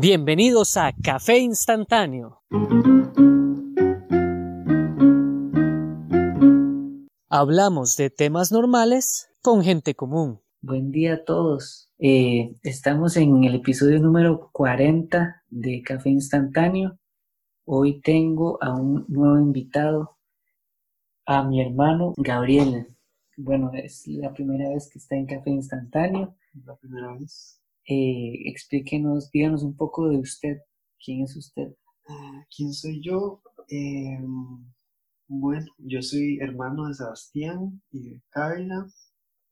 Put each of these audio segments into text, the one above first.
Bienvenidos a Café Instantáneo. Hablamos de temas normales con gente común. Buen día a todos. Eh, estamos en el episodio número 40 de Café Instantáneo. Hoy tengo a un nuevo invitado, a mi hermano Gabriel. Bueno, es la primera vez que está en Café Instantáneo. La primera vez. Eh, explíquenos, díganos un poco de usted. ¿Quién es usted? Ah, ¿Quién soy yo? Eh, bueno, yo soy hermano de Sebastián y de Carla,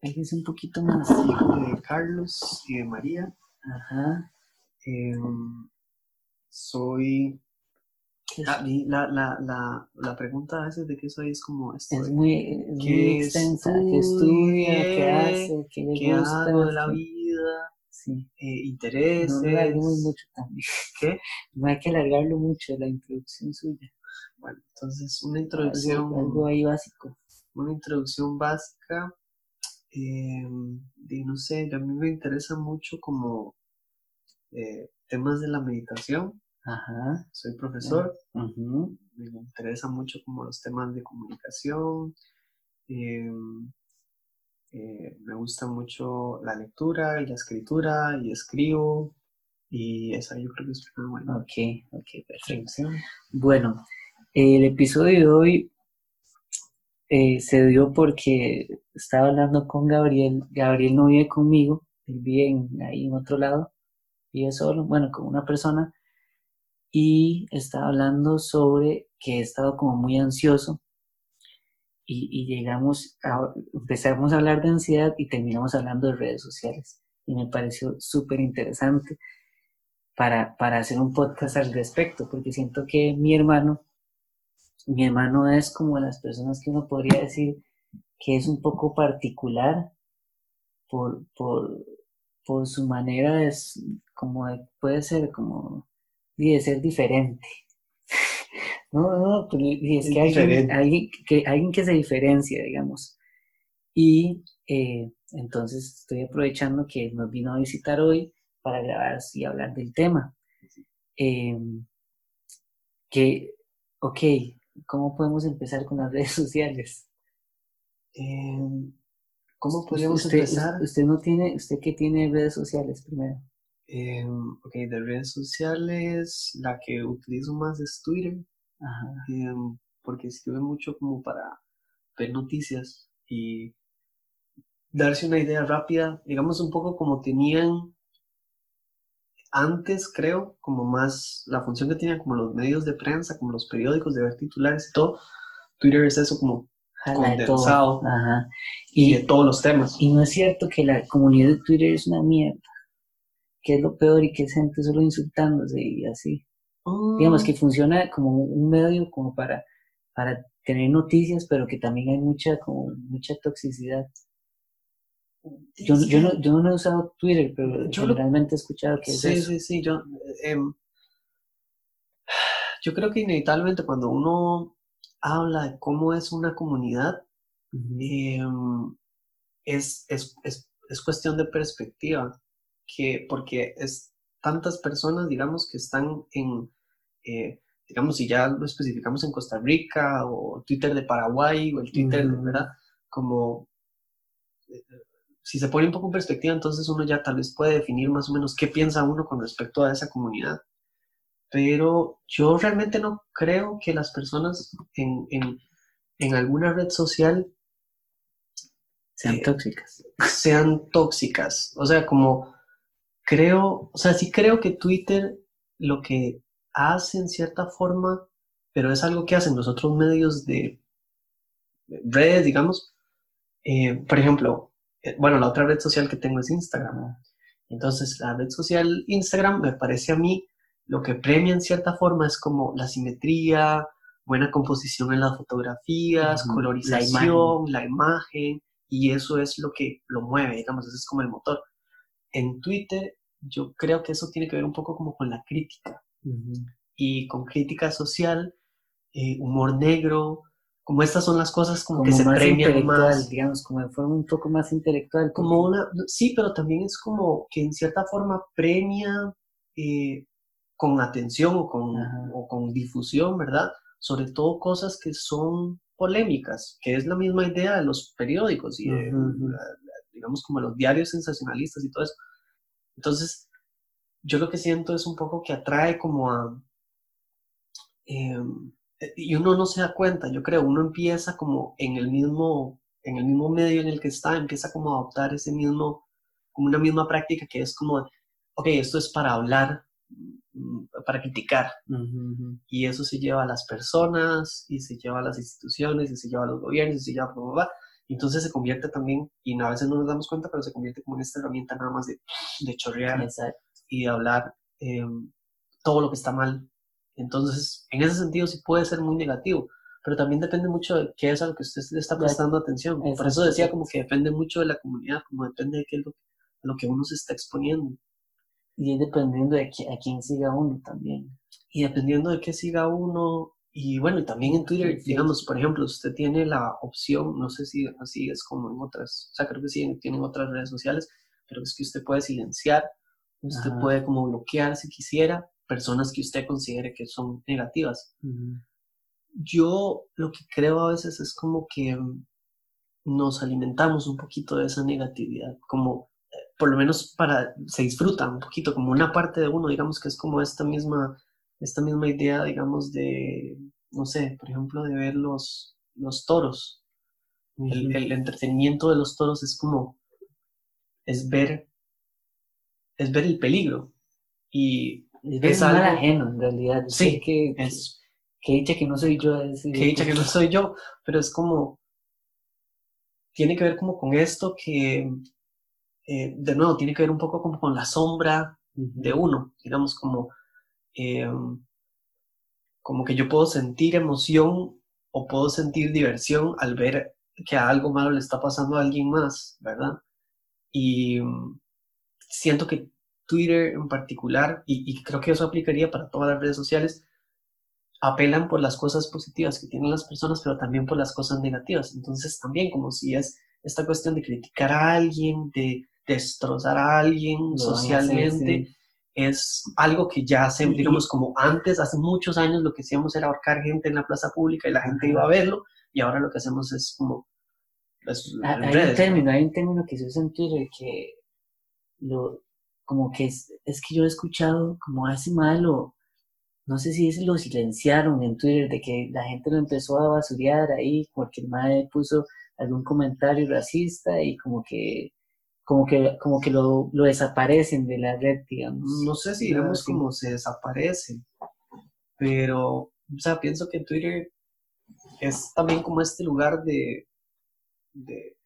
Es un poquito más. hijo de Carlos y de María. Ajá. Eh, soy... Ah, la, la, la, la pregunta a veces de qué soy es como... Es Estoy, muy, es muy ¿Qué extensa. ¿Qué estudia? ¿Qué hace? ¿Qué le ¿Qué gusta? hago de la vida? Sí. Eh, No intereses. lo alarguemos mucho también. ¿Qué? No hay que alargarlo mucho la introducción suya. Bueno, entonces una introducción... algo ahí básico. una introducción básica. eh, y no sé, a mí me interesa mucho como eh, temas de la meditación. Ajá. Soy profesor, me interesa mucho como los temas de comunicación. eh, eh, me gusta mucho la lectura y la escritura y escribo. Y esa yo creo que es una buena Ok, ok, perfecto. Bueno, el episodio de hoy eh, se dio porque estaba hablando con Gabriel. Gabriel no vive conmigo, él vive en- ahí en otro lado, vive solo, bueno, con una persona. Y estaba hablando sobre que he estado como muy ansioso y, y llegamos a, empezamos a hablar de ansiedad y terminamos hablando de redes sociales. Y me pareció súper interesante para, para hacer un podcast al respecto, porque siento que mi hermano, mi hermano es como las personas que uno podría decir que es un poco particular por, por, por su manera de, s- como de- puede ser como de ser diferente. No, no, pero y es que alguien, que, alguien que se diferencia, digamos. Y eh, entonces estoy aprovechando que nos vino a visitar hoy para grabar y hablar del tema. Eh, que, ok, ¿cómo podemos empezar con las redes sociales? Eh, ¿Cómo podríamos usted, empezar? Usted no tiene, usted que tiene redes sociales primero. Eh, ok, de redes sociales, la que utilizo más es Twitter. Ajá. em, porque sirve mucho como para ver noticias y darse una idea rápida, digamos un poco como tenían antes, creo, como más la función que tenían como los medios de prensa, como los periódicos de ver titulares y todo. Twitter es eso como de. Condensado. Ajá. y Y, de todos los temas. y no es cierto que la comunidad de Twitter es una mierda. Que es lo peor y que es gente solo insultándose y así. Digamos que funciona como un medio como para, para tener noticias, pero que también hay mucha, como mucha toxicidad. Yo, yo, no, yo no he usado Twitter, pero Yo lo- generalmente he escuchado que es Sí, eso. sí, sí, yo, em, yo creo que inevitablemente cuando uno habla de cómo es una comunidad, em, es, es, es, es cuestión de perspectiva, que, porque es tantas personas, digamos, que están en, eh, digamos, si ya lo especificamos en Costa Rica o Twitter de Paraguay o el Twitter, Ujú. ¿verdad? Como, eh, si se pone un poco en perspectiva, entonces uno ya tal vez puede definir más o menos qué piensa uno con respecto a esa comunidad. Pero yo realmente no creo que las personas en, en, en alguna red social Sean eh, tóxicas. sean tóxicas. O sea, como creo, o sea, sí creo que Twitter lo que hace en cierta forma, pero es algo que hacen los otros medios de de redes, digamos. Eh, por ejemplo, eh, bueno, la otra red social que tengo es Instagram. Entonces, la red social Instagram me parece a mí lo que premia en cierta forma es como la simetría, buena composición en las fotografías, Ujú, la colorización, la imagen, y eso es lo que lo mueve, digamos, ese es como el motor. En Twitter, yo creo que eso tiene que ver un poco como con la crítica, Ujú. y con crítica social, eh, humor negro, como estas son las cosas como, Como que se más premian más. digamos, como de forma un poco más intelectual. Como una, sí, pero también es como que en cierta forma premia eh, con atención o con, o con difusión, ¿verdad? Sobre todo cosas que son polémicas, que es la misma idea de los periódicos y de, digamos, como los diarios sensacionalistas y todo eso. Entonces, yo lo que siento es un poco que atrae como a... Em, y uno no se da cuenta, yo creo, uno empieza como en el mismo, en el mismo medio en el que está, empieza como a adoptar ese mismo, como una misma práctica que es como, ok, esto es para hablar, mm, para criticar. Y eso se lleva a las personas, y se lleva a las instituciones, y se lleva a los gobiernos, y se lleva a... Entonces se convierte también, y a veces no nos damos cuenta, pero se convierte como en esta herramienta nada más de, de chorrear y hablar em, todo lo que está mal. Entonces, en ese sentido sí puede ser muy negativo, pero también depende mucho de qué es a lo que usted le está prestando atención. Por eso decía como que depende mucho de la comunidad, como depende de qué es lo, lo que uno se está exponiendo. Y es dependiendo de a quién siga uno también. Y dependiendo de qué siga uno, y bueno, también en Twitter, digamos, por ejemplo, usted tiene la opción, no sé si así es como en otras, o sea, creo que sí tienen otras redes sociales, pero es que usted puede silenciar, usted puede como bloquear si quisiera personas que usted considere que son negativas. Yo lo que creo a veces es como que nos alimentamos un poquito de esa negatividad, como eh, por lo menos para, se disfruta un poquito, como una parte de uno, digamos que es como esta misma esta misma idea, digamos, de, no sé, por ejemplo, de ver los, los toros. el, entretenimiento de los toros es como, es ver, es ver el peligro. Y es, algo ajeno, en realidad. Sí, que, es, que dicha que no soy yo. que dicha que no soy yo, pero es como, tiene que ver como con esto que, eh, de nuevo, tiene que ver un poco como con la sombra de uno, digamos, como Em, como que yo puedo sentir emoción o puedo sentir diversión al ver que a algo malo le está pasando a alguien más, ¿verdad? Y siento que Twitter en particular, y, creo que eso aplicaría para todas las redes sociales, apelan por las cosas positivas que tienen las personas, pero también por las cosas negativas. Entonces también como si es esta cuestión de criticar a alguien, de destrozar a alguien socialmente, es algo que ya hacemos, digamos, como antes, hace muchos años, lo que hacíamos era ahorcar gente en la plaza pública y la gente iba a verlo, y ahora lo que hacemos es como... Pues, hay, un término, hay un término que se usa en Twitter que lo, como que es, es que yo he escuchado como hace malo, no sé si es lo silenciaron en Twitter, de que la gente lo empezó a basurear ahí porque el madre puso algún comentario racista y como que como que, como que lo, lo desaparecen de la red, digamos. No sé si digamos como se desaparece, pero, o sea, pienso que Twitter es también como este lugar de, de,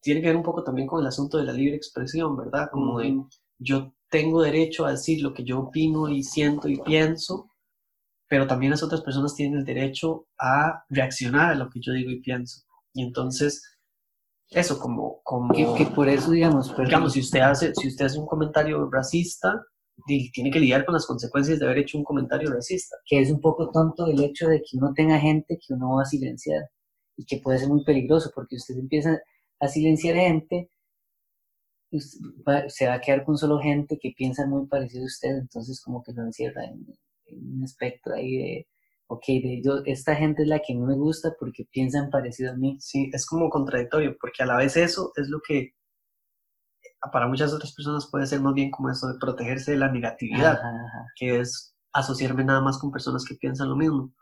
tiene que ver un poco también con el asunto de la libre expresión, ¿verdad? Como de, yo tengo derecho a decir lo que yo opino y siento y pienso, pero también las otras personas tienen el derecho a reaccionar a lo que yo digo y pienso. Y entonces, eso, como... como que, por eso, digamos... Digamos, si usted, hace, si usted hace un comentario racista, tiene que lidiar con las consecuencias de haber hecho un comentario racista. Que es un poco tonto el hecho de que uno tenga gente que uno va a silenciar y que puede ser muy peligroso porque usted empieza a silenciar gente, se va a quedar con solo gente que piensa muy parecido a usted, entonces como que lo encierra en un espectro ahí de ok, de yo, esta gente es la que no me gusta porque piensan parecido a mí. Sí, es como contradictorio, porque a la vez eso es lo que para muchas otras personas puede ser más bien como eso de protegerse de la negatividad, que es asociarme nada más con personas que piensan lo mismo.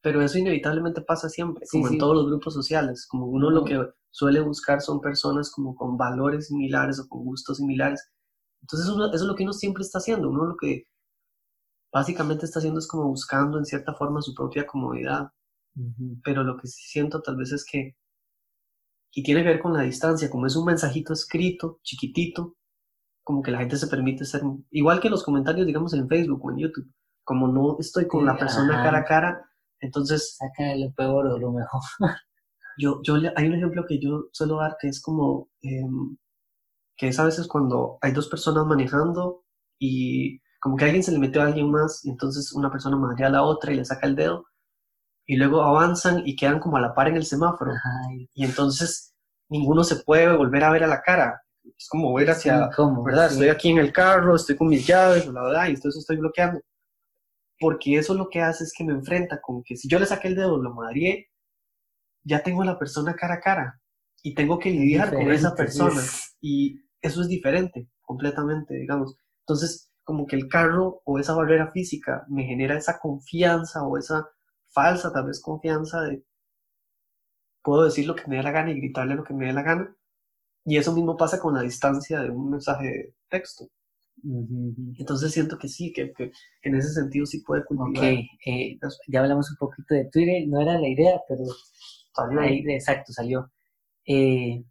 Pero eso inevitablemente pasa siempre, como en todos los grupos sociales, como uno lo que suele buscar son personas como con valores similares o con gustos similares. Entonces eso, eso es lo que uno siempre está haciendo, uno lo que básicamente está haciendo es como buscando en cierta forma su propia comodidad. Pero lo que siento tal vez es que, y tiene que ver con la distancia, como es un mensajito escrito, chiquitito, como que la gente se permite ser, igual que los comentarios, digamos, en Facebook o en YouTube, como no estoy con la persona cara a cara, entonces... Saca lo peor o lo mejor. yo, yo, hay un ejemplo que yo suelo dar que es como, em, que es a veces cuando hay dos personas manejando y como que alguien se le metió a alguien más y entonces una persona madrea a la otra y le saca el dedo y luego avanzan y quedan como a la par en el semáforo y entonces ninguno se puede volver a ver a la cara. Es como ver hacia, ¿verdad? Estoy aquí en el carro, estoy con mis llaves, la verdad, y entonces estoy bloqueando. Porque eso lo que hace es que me enfrenta con que si yo le saqué el dedo, lo madrié, ya tengo a la persona cara a cara y tengo que lidiar con esa persona. Y eso es diferente completamente, digamos. Entonces, como que el carro o esa barrera física me genera esa confianza o esa falsa tal vez confianza de puedo decir lo que me dé la gana y gritarle lo que me dé la gana. Y eso mismo pasa con la distancia de un mensaje de texto. Entonces siento que sí, que, que, en ese sentido sí puede cultivar. Ok, eh, ya hablamos un poquito de Twitter, no era la idea, pero salió ahí, exacto, salió. Eh,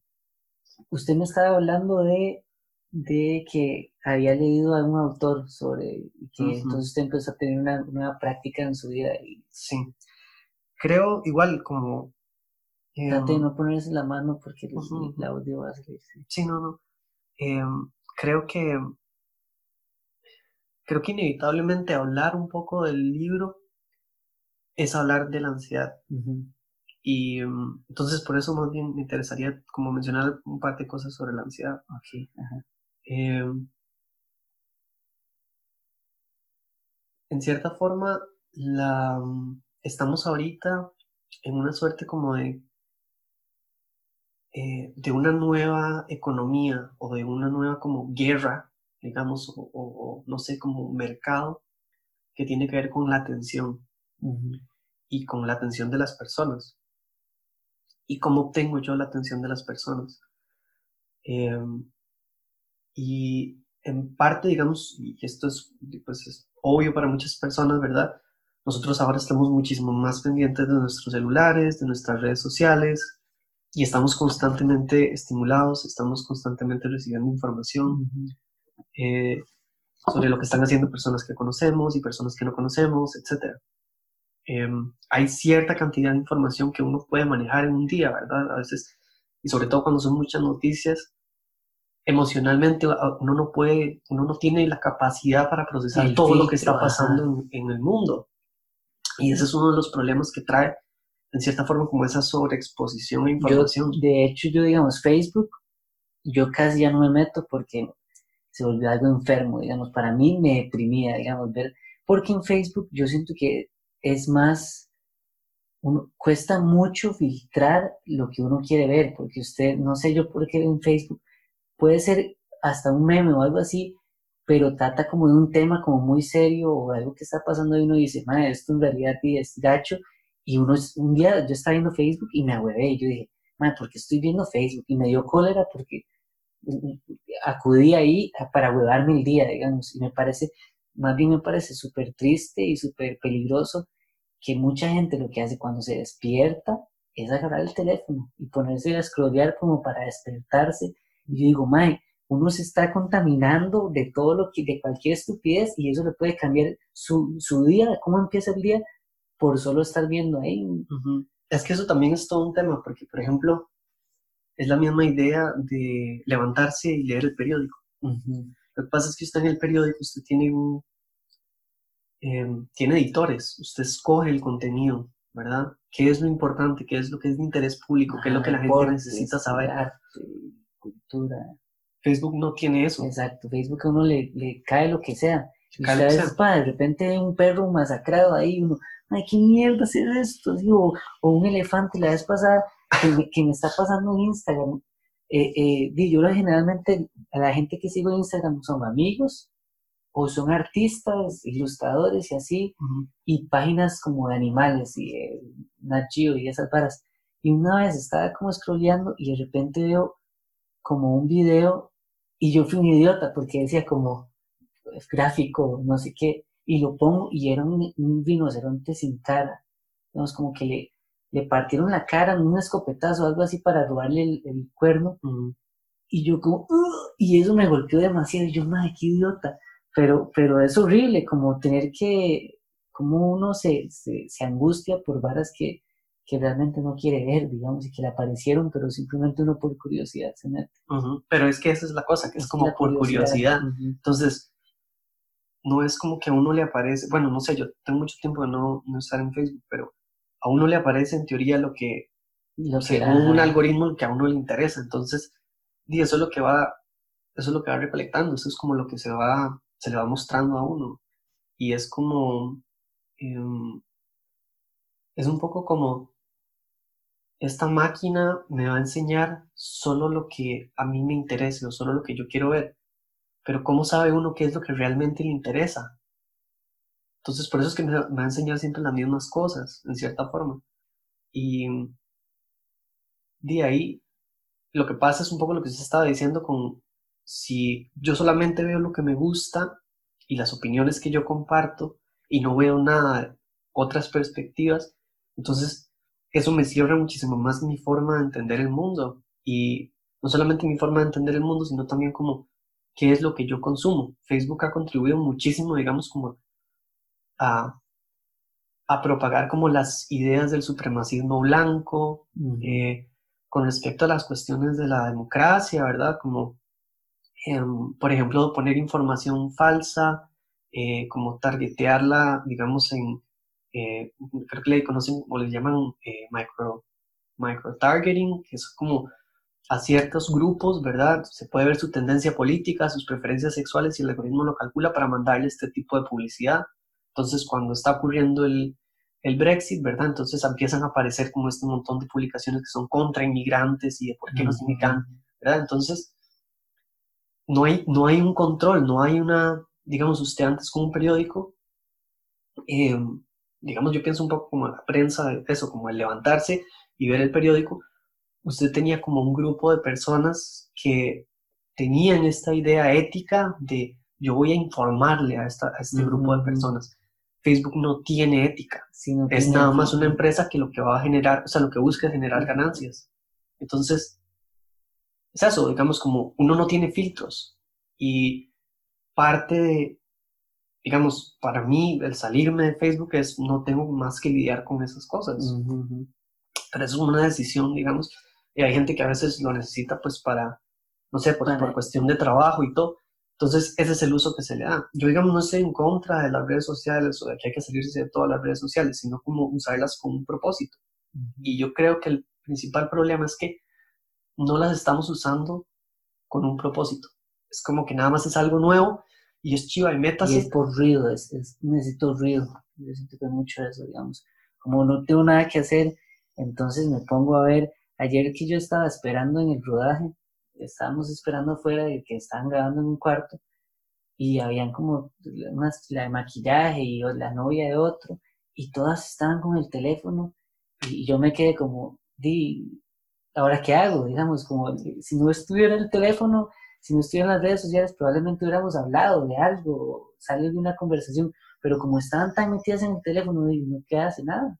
usted me estaba hablando de, de que había leído a un autor sobre que entonces usted empezó a tener una nueva práctica en su vida. Y... Sí, creo igual como... Trate de em, no ponerse la mano porque el, audio va a salir. Sí, no, no. Em, creo que creo que inevitablemente hablar un poco del libro es hablar de la ansiedad. Y mm, entonces por eso más bien me interesaría como mencionar un par de cosas sobre la ansiedad. Em, en cierta forma, la, mm, estamos ahorita en una suerte como de, eh, de una nueva economía o de una nueva como guerra digamos, o, no sé, como mercado que tiene que ver con la atención y con la atención de las personas. ¿Y cómo obtengo yo la atención de las personas? Em, y en parte, digamos, y esto es, pues, es obvio para muchas personas, ¿verdad? Nosotros ahora estamos muchísimo más pendientes de nuestros celulares, de nuestras redes sociales, y estamos constantemente estimulados, estamos constantemente recibiendo información. Eh, sobre lo que están haciendo personas que conocemos y personas que no conocemos, etc. Em, hay cierta cantidad de información que uno puede manejar en un día, ¿verdad? A veces, y sobre todo cuando son muchas noticias, emocionalmente uno no puede, uno no tiene la capacidad para procesar todo lo que está pasando en, el mundo. Y ese es uno de los problemas que trae, en cierta forma, como esa sobreexposición a información. de hecho, yo, digamos, Facebook, yo casi ya no me meto porque se volvió algo enfermo, digamos, para mí me deprimía, digamos, ver, porque en Facebook yo siento que es más, uno, cuesta mucho filtrar lo que uno quiere ver, porque usted, no sé yo por qué en Facebook, puede ser hasta un meme o algo así, pero trata como de un tema como muy serio o algo que está pasando y uno dice, madre, esto en realidad es gacho, y uno, un día yo estaba viendo Facebook y me ahuevé y yo dije, madre, ¿por qué estoy viendo Facebook? Y me dio cólera porque acudí ahí para huevarme el día, digamos, y me parece, más bien me parece súper triste y súper peligroso que mucha gente lo que hace cuando se despierta es agarrar el teléfono y ponerse a scrollear como para despertarse. Y digo, mae, uno se está contaminando de todo lo que, de cualquier estupidez y eso le puede cambiar su, su día, cómo empieza el día por solo estar viendo ahí. Es que eso también es todo un tema, porque por ejemplo, es la misma idea de levantarse y leer el periódico. Lo que pasa es que usted en el periódico, usted tiene un, em, tiene editores, usted escoge el contenido, ¿verdad? ¿Qué es lo importante? ¿Qué es lo que es de interés público? ¿Qué es lo que la gente necesita saber? cultura. Facebook no tiene eso. Exacto, Facebook a uno le, le cae lo que sea. Cae de repente un perro masacrado ahí, uno, ay, ¿qué mierda es esto? o, o, un elefante, la vez pasada que me, está pasando en Instagram. Eh, eh, yo generalmente a la gente que sigo en Instagram son amigos o son artistas, ilustradores y así, y páginas como de animales y eh, y esas varas. Y una vez estaba como scrolleando y de repente veo como un video y yo fui un idiota porque decía como gráfico, no sé qué, y lo pongo y era un, un rinoceronte sin cara. Digamos, como que le, le partieron la cara en un escopetazo o algo así para robarle el, cuerno. Y yo como, y eso me golpeó demasiado. Y yo, madre, qué idiota. Pero, pero es horrible como tener que, como uno se, se, angustia por varas que, que realmente no quiere ver, digamos, y que le aparecieron, pero simplemente uno por curiosidad se mete. Pero es que esa es la cosa, que es, como por curiosidad. Entonces, no es como que a uno le aparece, bueno, no sé, yo tengo mucho tiempo de no, no estar en Facebook, pero a uno le aparece en teoría lo que, lo según un algoritmo que a uno le interesa. Entonces, y eso es lo que va, eso es lo que va recolectando, eso es como lo que se va, se le va mostrando a uno. Y es como, em, es un poco como esta máquina me va a enseñar solo lo que a mí me interese o solo lo que yo quiero ver. Pero ¿cómo sabe uno qué es lo que realmente le interesa? Entonces, por eso es que me, va a enseñar siempre las mismas cosas, en cierta forma. Y de ahí, lo que pasa es un poco lo que se estaba diciendo con si yo solamente veo lo que me gusta y las opiniones que yo comparto y no veo nada, otras perspectivas, entonces eso me cierra muchísimo más mi forma de entender el mundo. Y no solamente mi forma de entender el mundo, sino también como qué es lo que yo consumo. Facebook ha contribuido muchísimo, digamos, como a, a propagar como las ideas del supremacismo blanco, eh, con respecto a las cuestiones de la democracia, ¿verdad? Como, em, por ejemplo, poner información falsa, eh, como targetearla, digamos, en, eh, creo que le conocen o le llaman micro, micro targeting, que es como a ciertos grupos, ¿verdad? Se puede ver su tendencia política, sus preferencias sexuales y el algoritmo lo calcula para mandarle este tipo de publicidad. Entonces, cuando está ocurriendo el, el Brexit, ¿verdad? Entonces empiezan a aparecer como este montón de publicaciones que son contra inmigrantes y de por qué los inmigran, ¿verdad? Entonces, no hay, no hay un control, no hay una, digamos, usted antes con un periódico, em, digamos, yo pienso un poco como la prensa, eso, como el levantarse y ver el periódico, usted tenía como un grupo de personas que tenían esta idea ética de yo voy a informarle a, esta, a este grupo de personas. Facebook no tiene ética. es nada más una empresa que lo que va a generar, o sea, lo que busca es generar ganancias. Entonces, es eso, digamos, como uno no tiene filtros. Y parte de, digamos, para mí, el salirme de Facebook es no tengo más que lidiar con esas cosas. Pero eso es una decisión, digamos, y hay gente que a veces lo necesita pues para, no sé, por cuestión de trabajo y todo. Entonces, ese es el uso que se le da. Yo, digamos, no estoy en contra de las redes sociales o de que hay que salirse de todas las redes sociales, sino como usarlas con un propósito. Y yo creo que el principal problema es que no las estamos usando con un propósito. Es como que nada más es algo nuevo y es chiva y metas. Y es por ruido, es, necesito ruido. Yo siento que mucho eso, digamos. Como no tengo nada que hacer, entonces me pongo a ver. Ayer que yo estaba esperando en el rodaje, estábamos esperando afuera de que estaban grabando en un cuarto y habían como unas, la de maquillaje y la novia de otro y todas estaban con el teléfono y yo me quedé como, di, ¿ahora qué hago? Digamos, como si no estuviera el teléfono, si no estuviera en las redes sociales, probablemente hubiéramos hablado de algo, salido de una conversación, pero como estaban tan metidas en el teléfono, no queda hace nada.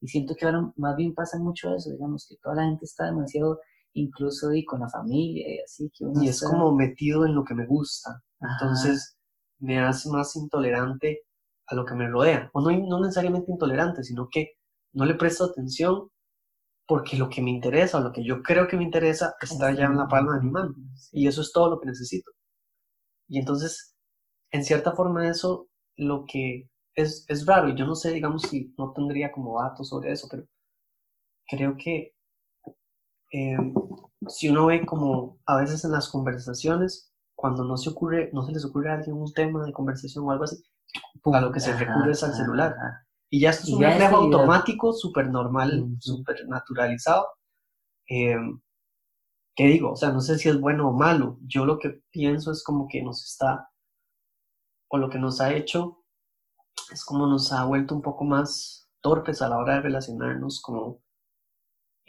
y siento que ahora más bien pasa mucho eso, digamos, que toda la gente está demasiado incluso y con la familia y así. Que y es como metido en lo que me gusta. Entonces me hace más intolerante a lo que me rodea. O no, no necesariamente intolerante, sino que no le presto atención porque lo que me interesa o lo que yo creo que me interesa está ya en la palma de mi mano. Y eso es todo lo que necesito. Y entonces, en cierta forma, eso lo que es, es raro. Y yo no sé, digamos, si no tendría como datos sobre eso, pero creo que Em, si uno ve como a veces en las conversaciones, cuando no se ocurre, no se les ocurre a alguien un tema de conversación o algo así, a lo que se recurre es al celular. Y ya esto es un reflejo automático, súper normal, súper naturalizado. Em, ¿Qué digo? O sea, no sé si es bueno o malo. Yo lo que pienso es como que nos está, o lo que nos ha hecho, es como nos ha vuelto un poco más torpes a la hora de relacionarnos como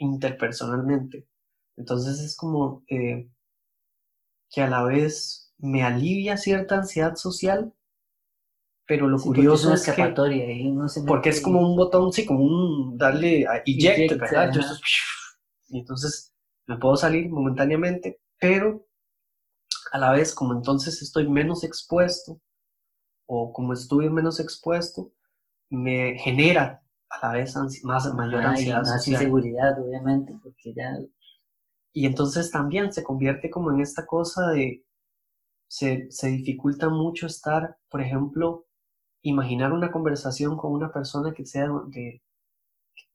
interpersonalmente. Entonces es como eh, que a la vez me alivia cierta ansiedad social, pero lo curioso es, que... porque es como un botón, sí, como un darle a eject, ¿verdad? y entonces me puedo salir momentáneamente, pero a la vez como entonces estoy menos expuesto, o como estuve menos expuesto, me genera a la vez más, mayor ansiedad más inseguridad, obviamente, porque ya... Y entonces también se convierte como en esta cosa de... Se, se dificulta mucho estar, por ejemplo, imaginar una conversación con una persona que sea de,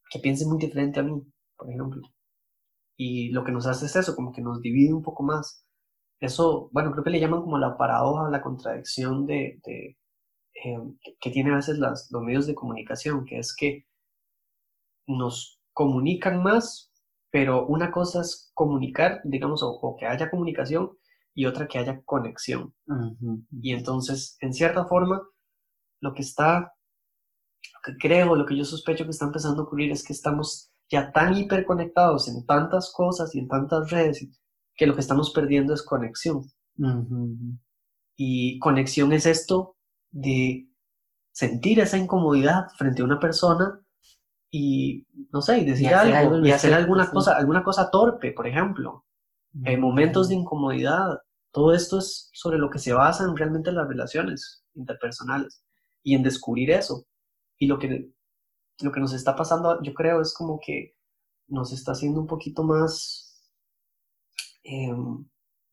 que piense muy diferente a mí, por ejemplo. Y lo que nos hace es eso, como que nos divide un poco más. Eso, bueno, creo que le llaman como la paradoja, la contradicción de, de eh, que tiene a veces las, los medios de comunicación, que es que nos comunican más, pero una cosa es comunicar, digamos, o, que haya comunicación y otra que haya conexión. Y entonces, en cierta forma, lo que está, lo que creo, lo que yo sospecho que está empezando a ocurrir es que estamos ya tan hiperconectados en tantas cosas y en tantas redes que lo que estamos perdiendo es conexión. Y conexión es esto de sentir esa incomodidad frente a una persona y, no sé, y decir algo, y hacer alguna cosa, alguna cosa torpe, por ejemplo. En momentos de incomodidad. Todo esto es sobre lo que se basan realmente las relaciones interpersonales y en descubrir eso. Y lo que, lo que nos está pasando, yo creo, es como que nos está haciendo un poquito más, em,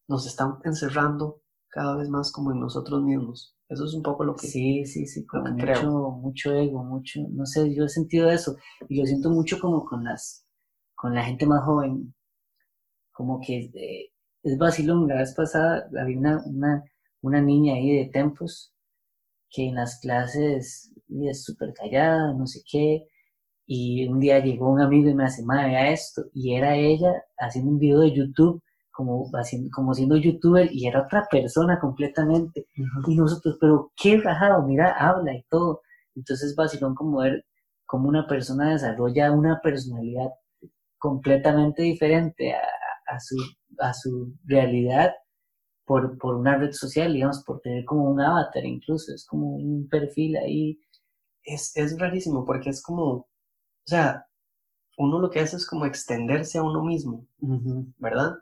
nos están encerrando cada vez más como en nosotros mismos. Eso es un poco lo que Sí, sí, sí, con mucho, mucho ego, mucho, no sé, yo he sentido eso. Y lo siento mucho como con las, con la gente más joven, como que eh, es vacilón, la vez pasada había una, una, una niña ahí de tempos que en las clases es súper callada, no sé qué, y un día llegó un amigo y me hace, madre, vea esto, y era ella haciendo un video de YouTube como, haciendo, como siendo youtuber y era otra persona completamente. Y nosotros, pero qué rajado, mira, habla y todo. Entonces vacilón como ver cómo una persona desarrolla una personalidad completamente diferente a, a, su, a su realidad por, por una red social, digamos, por tener como un avatar incluso, es como un perfil ahí. Es, es rarísimo porque es como, o sea, uno lo que hace es como extenderse a uno mismo, ¿verdad?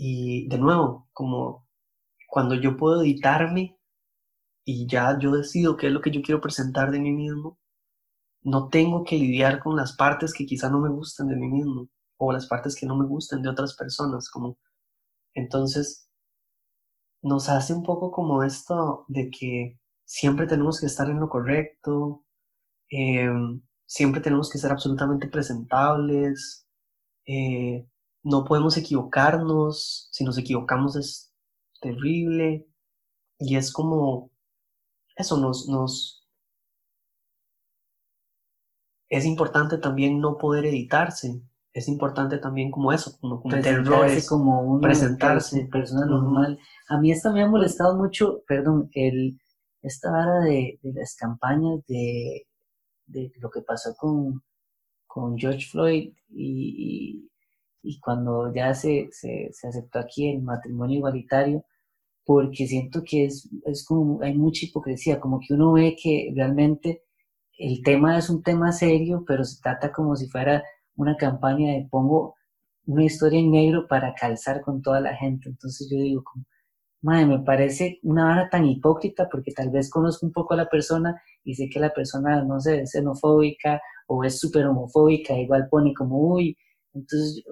Y de nuevo, como cuando yo puedo editarme y ya yo decido qué es lo que yo quiero presentar de mí mismo, no tengo que lidiar con las partes que quizá no me gustan de mí mismo o las partes que no me gustan de otras personas, como entonces nos hace un poco como esto de que siempre tenemos que estar en lo correcto, em, siempre tenemos que ser absolutamente presentables, eh, no podemos equivocarnos, si nos equivocamos es terrible y es como eso nos, nos es importante también no poder editarse, es importante también como eso, como cometer errores, como un presentarse, persona normal. A mí esto me ha molestado mucho, perdón, el esta vara de, las campañas de, de, lo que pasó con, con George Floyd y, y cuando ya se, se, se, aceptó aquí el matrimonio igualitario, porque siento que es, es como, hay mucha hipocresía, como que uno ve que realmente el tema es un tema serio, pero se trata como si fuera una campaña de pongo una historia en negro para calzar con toda la gente. Entonces yo digo como, madre, me parece una vara tan hipócrita porque tal vez conozco un poco a la persona y sé que la persona, no sé, es xenofóbica o es súper homofóbica, igual pone como, uy, entonces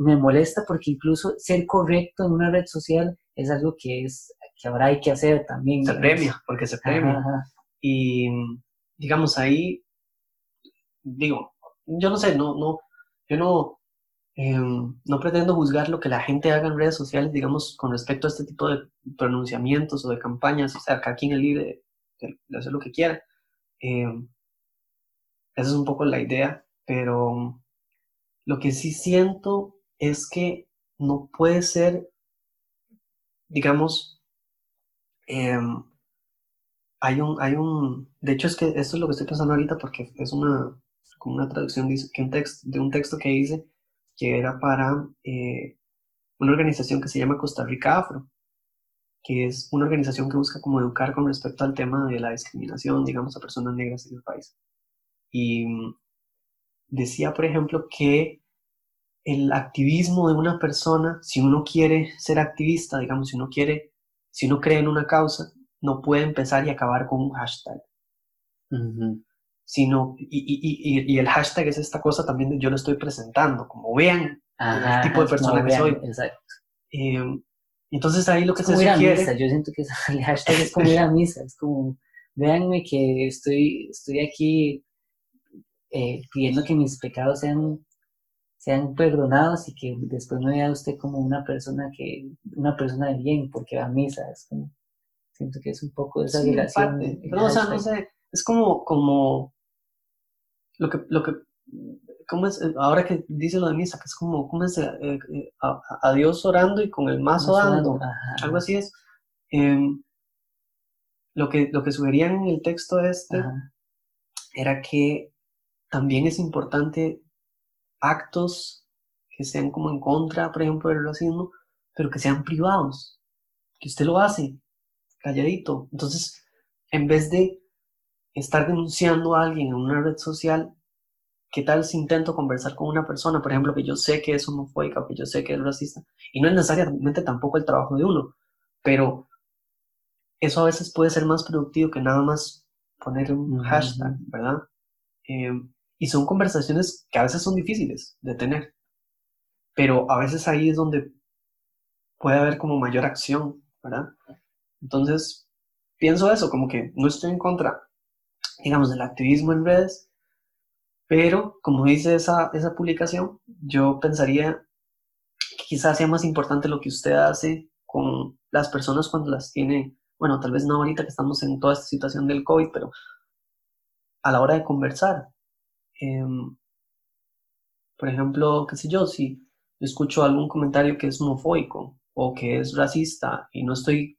me molesta porque incluso ser correcto en una red social es algo que es que ahora hay que hacer también. Se premia, porque se premia. Y digamos ahí, digo, yo no sé, no, no, yo no, em, no pretendo juzgar lo que la gente haga en redes sociales, digamos, con respecto a este tipo de pronunciamientos o de campañas, o sea, cada quien es libre de, hacer lo que quiera. Em, esa es un poco la idea, pero lo que sí siento es que no puede ser, digamos, em, hay un, hay un, de hecho es que esto es lo que estoy pensando ahorita porque es una, como una traducción dice, que un texto, de un texto que hice que era para eh, una organización que se llama Costa Rica Afro, que es una organización que busca como educar con respecto al tema de la discriminación, digamos, a personas negras en el país. Y mm, decía, por ejemplo, que el activismo de una persona, si uno quiere ser activista, digamos, si uno quiere, si uno cree en una causa, no puede empezar y acabar con un hashtag. Sino, y, y, y, el hashtag es esta cosa también de yo lo estoy presentando, como vean el tipo de persona que soy. Em, entonces ahí lo que se sugiere... Yo siento que el hashtag es como ir a misa, es como, véanme que estoy, estoy aquí eh, pidiendo que mis pecados sean sean perdonados y que después no vea usted como una persona que, una persona de bien porque va a misa, es como, Siento que es un poco esa Sí, el Pero, o sea, no sé, es como, como lo que, lo que, ¿cómo es? Ahora que dice lo de misa, que es como, ¿cómo es? Eh, eh, a, Dios orando y con el mazo dando, algo así es. Em, lo que, lo que sugerían en el texto este ajá. era que también es importante actos que sean como en contra, por ejemplo, del racismo, pero que sean privados, que usted lo hace calladito. Entonces, en vez de estar denunciando a alguien en una red social, ¿qué tal si intento conversar con una persona, por ejemplo, que yo sé que es homofóbica o que yo sé que es racista? Y no es necesariamente tampoco el trabajo de uno, pero eso a veces puede ser más productivo que nada más poner un hashtag. ¿verdad? Eh, y son conversaciones que a veces son difíciles de tener, pero a veces ahí es donde puede haber como mayor acción, ¿verdad? Entonces, pienso eso, como que no estoy en contra, digamos, del activismo en redes, pero como dice esa, esa publicación, yo pensaría que quizás sea más importante lo que usted hace con las personas cuando las tiene, bueno, tal vez no ahorita que estamos en toda esta situación del COVID, pero a la hora de conversar. Em, por ejemplo, qué sé yo, si yo escucho algún comentario que es homofóbico o que es racista y no estoy,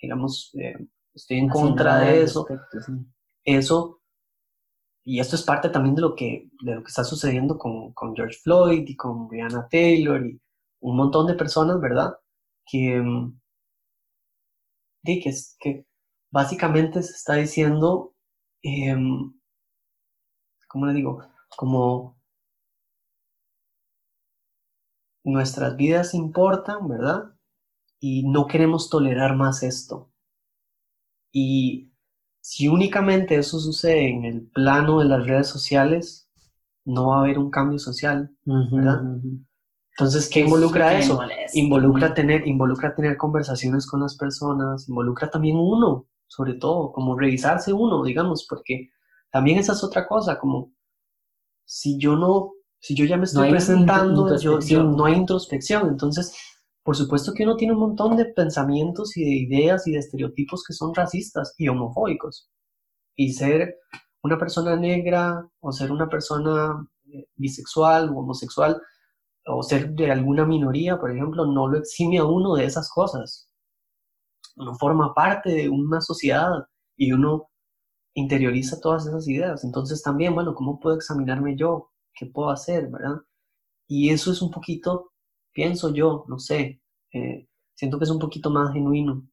digamos, eh, estoy en contra de eso, respecto, sí. eso, y esto es parte también de lo que, de lo que está sucediendo con, con George Floyd y con Breonna Taylor y un montón de personas, ¿verdad? Que, di que, que básicamente se está diciendo, em, ¿cómo le digo? Como nuestras vidas importan, ¿verdad? Y no queremos tolerar más esto. Y si únicamente eso sucede en el plano de las redes sociales, no va a haber un cambio social, ¿verdad? Entonces, ¿qué involucra eso? Involucra tener, involucra tener conversaciones con las personas, involucra también uno, sobre todo, como revisarse uno, digamos, porque también esa es otra cosa, como si yo no, si yo ya me estoy hay presentando, yo, no hay introspección, entonces, por supuesto que uno tiene un montón de pensamientos y de ideas y de estereotipos que son racistas y homofóbicos. Y ser una persona negra o ser una persona eh, bisexual o homosexual o ser de alguna minoría, por ejemplo, no lo exime a uno de esas cosas. Uno forma parte de una sociedad y uno interioriza todas esas ideas. Entonces también, bueno, ¿cómo puedo examinarme yo? ¿Qué puedo hacer? ¿Verdad? Y eso es un poquito, pienso yo, no sé, eh, siento que es un poquito más genuino.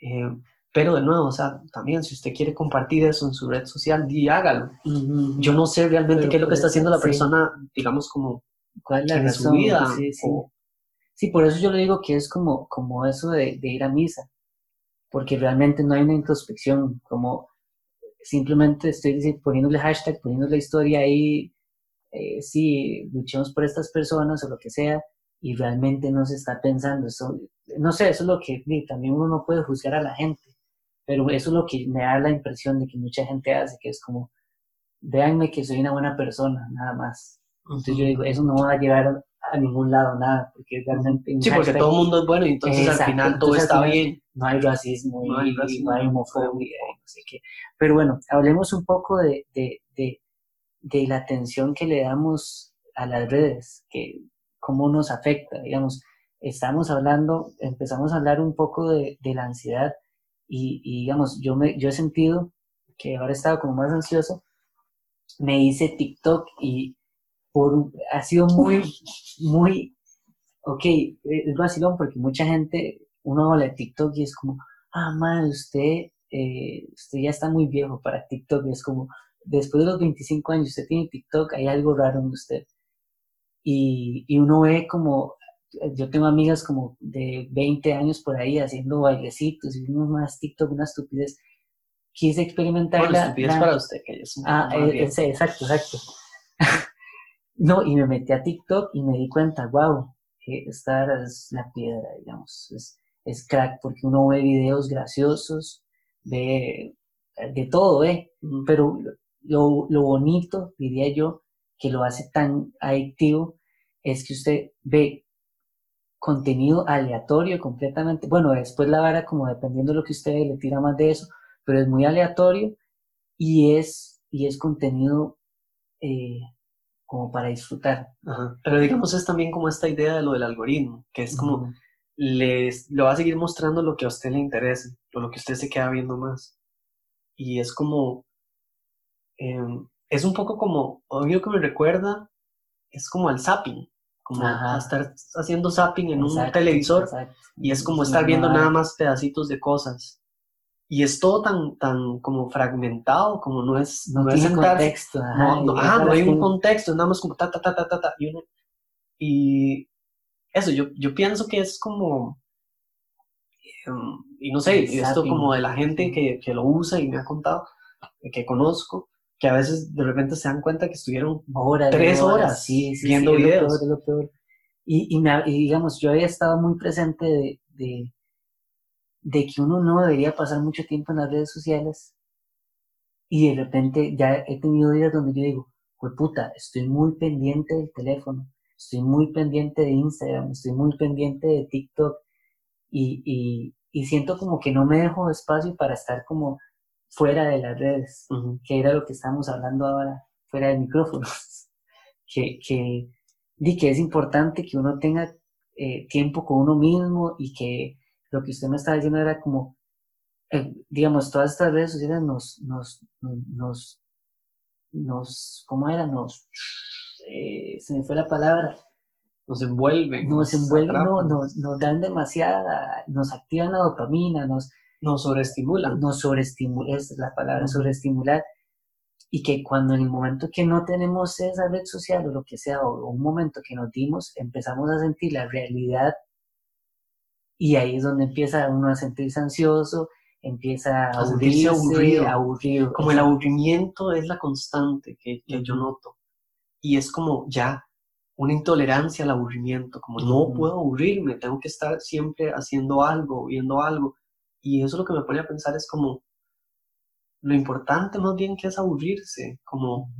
Eh, pero de nuevo, o sea, también si usted quiere compartir eso en su red social, di hágalo. Ujú. Yo no sé realmente Pero qué es lo que está haciendo la sí. persona, digamos, como ¿Cuál es la en su vida. Sí, sí. o- Sí, por eso yo le digo que es como, como eso de, de ir a misa, porque realmente no hay una introspección, como simplemente estoy poniéndole hashtag, poniéndole historia ahí, eh, sí, luchemos por estas personas o lo que sea, y realmente no se está pensando eso. No sé, eso es lo que también uno no puede juzgar a la gente, pero eso es lo que me da la impresión de que mucha gente hace, que es como, véanme que soy una buena persona, nada más. Entonces yo digo, eso no va a llevar a, ningún lado, nada, porque realmente Sí, porque todo el mundo es bueno y entonces Exacto, al final todo entonces está bien. no hay racismo y No hay racismo, no hay homofobia y no sé qué. Pero bueno, hablemos un poco de, de, de, de la atención que le damos a las redes, que cómo nos afecta, digamos. Estamos hablando, empezamos a hablar un poco de, de la ansiedad y, y, digamos, yo, me, yo he sentido que ahora he estado como más ansioso, me hice TikTok y por, ha sido muy, muy, ok, es vacilón porque mucha gente, uno habla de TikTok y es como, ah, man, usted, eh, usted ya está muy viejo para TikTok, y es como, después de los 25 años, usted tiene TikTok, hay algo raro en usted. Y, y uno ve como, yo tengo amigas como de 20 años por ahí haciendo bailecitos y uno más TikTok, una estupidez. Quise experimentar Bueno, estupidez la- para usted, que es un Ah, más eh, exacto, exacto. No, y me metí a TikTok y me di cuenta, wow, esta es la piedra, digamos, es, es crack, porque uno ve videos graciosos, ve eh, de todo, ¿eh? Pero lo, lo bonito, diría yo, que lo hace tan adictivo, es que usted ve contenido aleatorio completamente. Bueno, después la vara como dependiendo de lo que usted le tira más de eso, pero es muy aleatorio y es, y es contenido eh, como para disfrutar. Pero digamos es también como esta idea de lo del algoritmo, que es como les, le va a seguir mostrando lo que a usted le interese, o lo que usted se queda viendo más. Y es como, em, es un poco como, algo que me recuerda, es como al zapping, como estar haciendo zapping en un televisor y es como estar viendo nada más pedacitos de cosas. Y es todo tan, tan como fragmentado, como no es... No, tiene contexto. no, no, no hay un contexto, nada más como ta, ta, ta, ta, ta, ta. Y, eso, yo, yo pienso que es como... Em, y no sé, esto como de la gente que, que lo usa y me ha contado, que conozco, que a veces de repente se dan cuenta que estuvieron horas, tres horas, viendo videos. Y, y, me, digamos, yo había estado muy presente de, de, de, que uno no debería pasar mucho tiempo en las redes sociales y de repente ya he tenido días donde yo digo, pues puta, estoy muy pendiente del teléfono, estoy muy pendiente de Instagram, estoy muy pendiente de TikTok y, y, y siento como que no me dejo espacio para estar como fuera de las redes, que era lo que estamos hablando ahora, fuera del micrófono, que, que, di que es importante que uno tenga eh, tiempo con uno mismo y que lo que usted me estaba diciendo era como, eh, digamos, todas estas redes sociales nos, nos, nos, nos ¿cómo era? Nos, eh, se me fue la palabra. Nos envuelven. Nos, envuelven, no, nos, nos dan demasiada, nos activan la dopamina, nos, nos sobreestimulan. Nos sobreestimulan, es la palabra, sobreestimular. Y que cuando en el momento que no tenemos esa red social o lo que sea, o un momento que nos dimos, empezamos a sentir la realidad y ahí es donde empieza uno a sentirse ansioso, empieza a, sentirse aburrido, Como el aburrimiento es la constante que, yo noto. Y es como ya una intolerancia al aburrimiento, como no puedo aburrirme, tengo que estar siempre haciendo algo, viendo algo. Y eso lo que me pone a pensar es como lo importante más bien que es aburrirse, como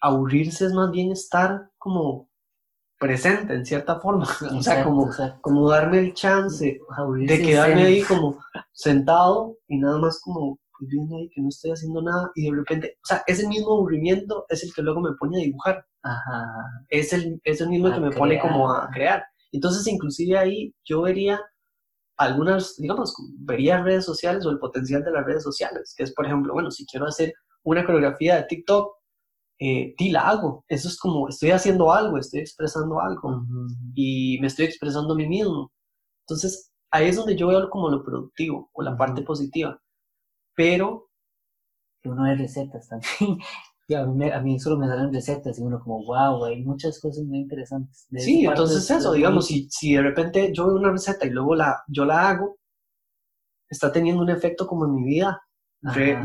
aburrirse es más bien estar como presente en cierta forma, o sea, como, como darme el chance de quedarme ahí como sentado y nada más como pues viendo ahí que no estoy haciendo nada y de repente, o sea, ese mismo aburrimiento es el que luego me pone a dibujar, Es, el, es el mismo que me pone como a crear. Entonces, inclusive ahí yo vería algunas, digamos, vería redes sociales o el potencial de las redes sociales, que es, por ejemplo, bueno, si quiero hacer una coreografía de TikTok, eh, la hago. Eso es como, estoy haciendo algo, estoy expresando algo y me estoy expresando a mí mismo. Entonces, ahí es donde yo veo como lo productivo o la parte positiva. Pero... Uno hay recetas también. a, mí, a mí solo me salen recetas y uno como, wow, hay muchas cosas muy interesantes. sí, entonces eso, digamos, si, si de repente yo veo una receta y luego la, yo la hago, está teniendo un efecto como en mi vida,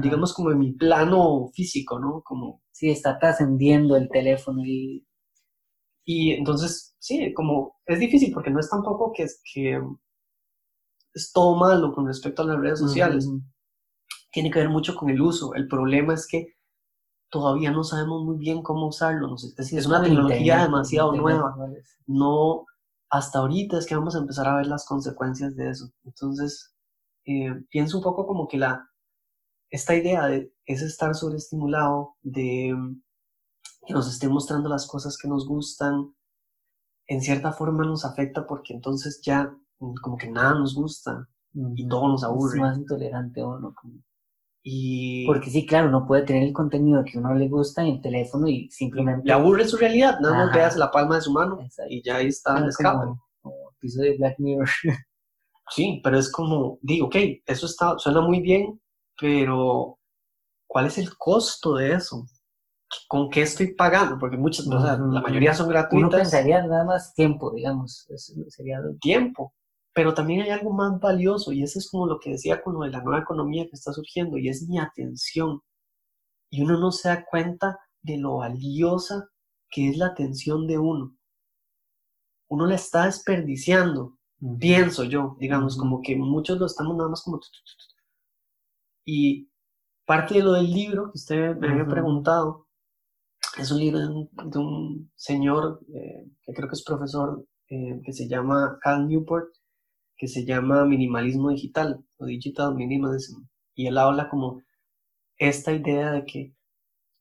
digamos como en mi plano físico, ¿no? Como... Sí, está trascendiendo el teléfono y... Y entonces, sí, como es difícil porque no es tampoco que, es, que es todo malo con respecto a las redes sociales. Tiene que ver mucho con el uso. El problema es que todavía no sabemos muy bien cómo usarlo. es, una tecnología demasiado nueva. No, hasta ahorita es que vamos a empezar a ver las consecuencias de eso. Entonces, eh, pienso un poco como que la, esta idea de es estar sobreestimulado, de que nos esté mostrando las cosas que nos gustan, en cierta forma nos afecta porque entonces ya como que nada nos gusta y todo nos aburre. Es más intolerante uno. Como... Porque sí, claro, no puede tener el contenido que uno le gusta en el teléfono y simplemente... Le aburre su realidad, nada más veas la palma de su mano y ya ahí está el escape. Episodio de Black Mirror. sí, pero es como, digo, ok, eso está, suena muy bien, pero ¿cuál es el costo de eso? ¿Con qué estoy pagando? Porque muchas, o sea, la mayoría son gratuitas. Uno pensaría nada más tiempo, digamos, eso sería... Tiempo, pero también hay algo más valioso y eso es como lo que decía con lo de la nueva economía que está surgiendo y es mi atención. Y uno no se da cuenta de lo valiosa que es la atención de uno. Uno la está desperdiciando, pienso yo, digamos, como que muchos lo estamos nada más como... Y parte de lo del libro que usted me había preguntado es un libro de un, señor eh, que creo que es profesor eh, que se llama Cal Newport, que se llama minimalismo digital o digital minimalism. Y él habla como esta idea de que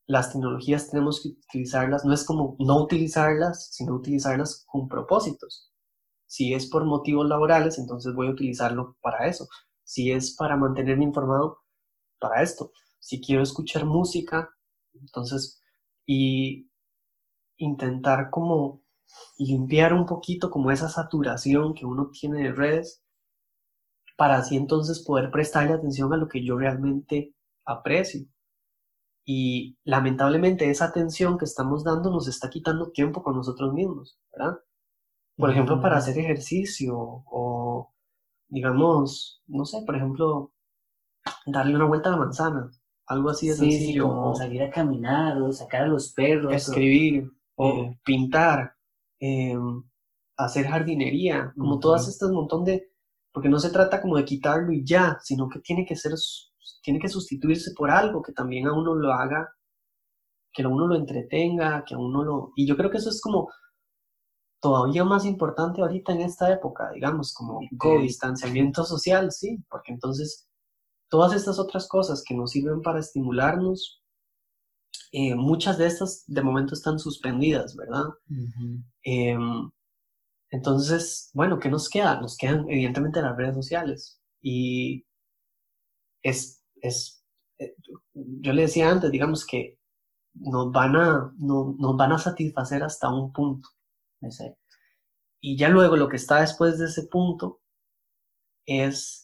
las tecnologías tenemos que utilizarlas, no es como no utilizarlas, sino utilizarlas con propósitos. Si es por motivos laborales, entonces voy a utilizarlo para eso. Si es para mantenerme informado, para esto. Si quiero escuchar música, entonces, y intentar como limpiar un poquito como esa saturación que uno tiene de redes para así entonces poder prestarle atención a lo que yo realmente aprecio. Y lamentablemente esa atención que estamos dando nos está quitando tiempo con nosotros mismos, ¿verdad? Por ejemplo, para hacer ejercicio o, digamos, no sé, por ejemplo, darle una vuelta a la manzana, algo así de sencillo. como salir a caminar o sacar a los perros. Escribir, o, eh, pintar, em, hacer jardinería, como todas estas montón de, porque no se trata como de quitarlo y ya, sino que tiene que ser, tiene que sustituirse por algo que también a uno lo haga, que a uno lo entretenga, que a uno lo, y yo creo que eso es como todavía más importante ahorita en esta época, digamos, como de distanciamiento social, sí, porque entonces todas estas otras cosas que nos sirven para estimularnos, eh, muchas de estas de momento están suspendidas, ¿verdad? Em, entonces, bueno, ¿qué nos queda? Nos quedan evidentemente las redes sociales. Y es, es eh, yo le decía antes, digamos que nos van a, no, nos van a satisfacer hasta un punto. Y ya luego lo que está después de ese punto es,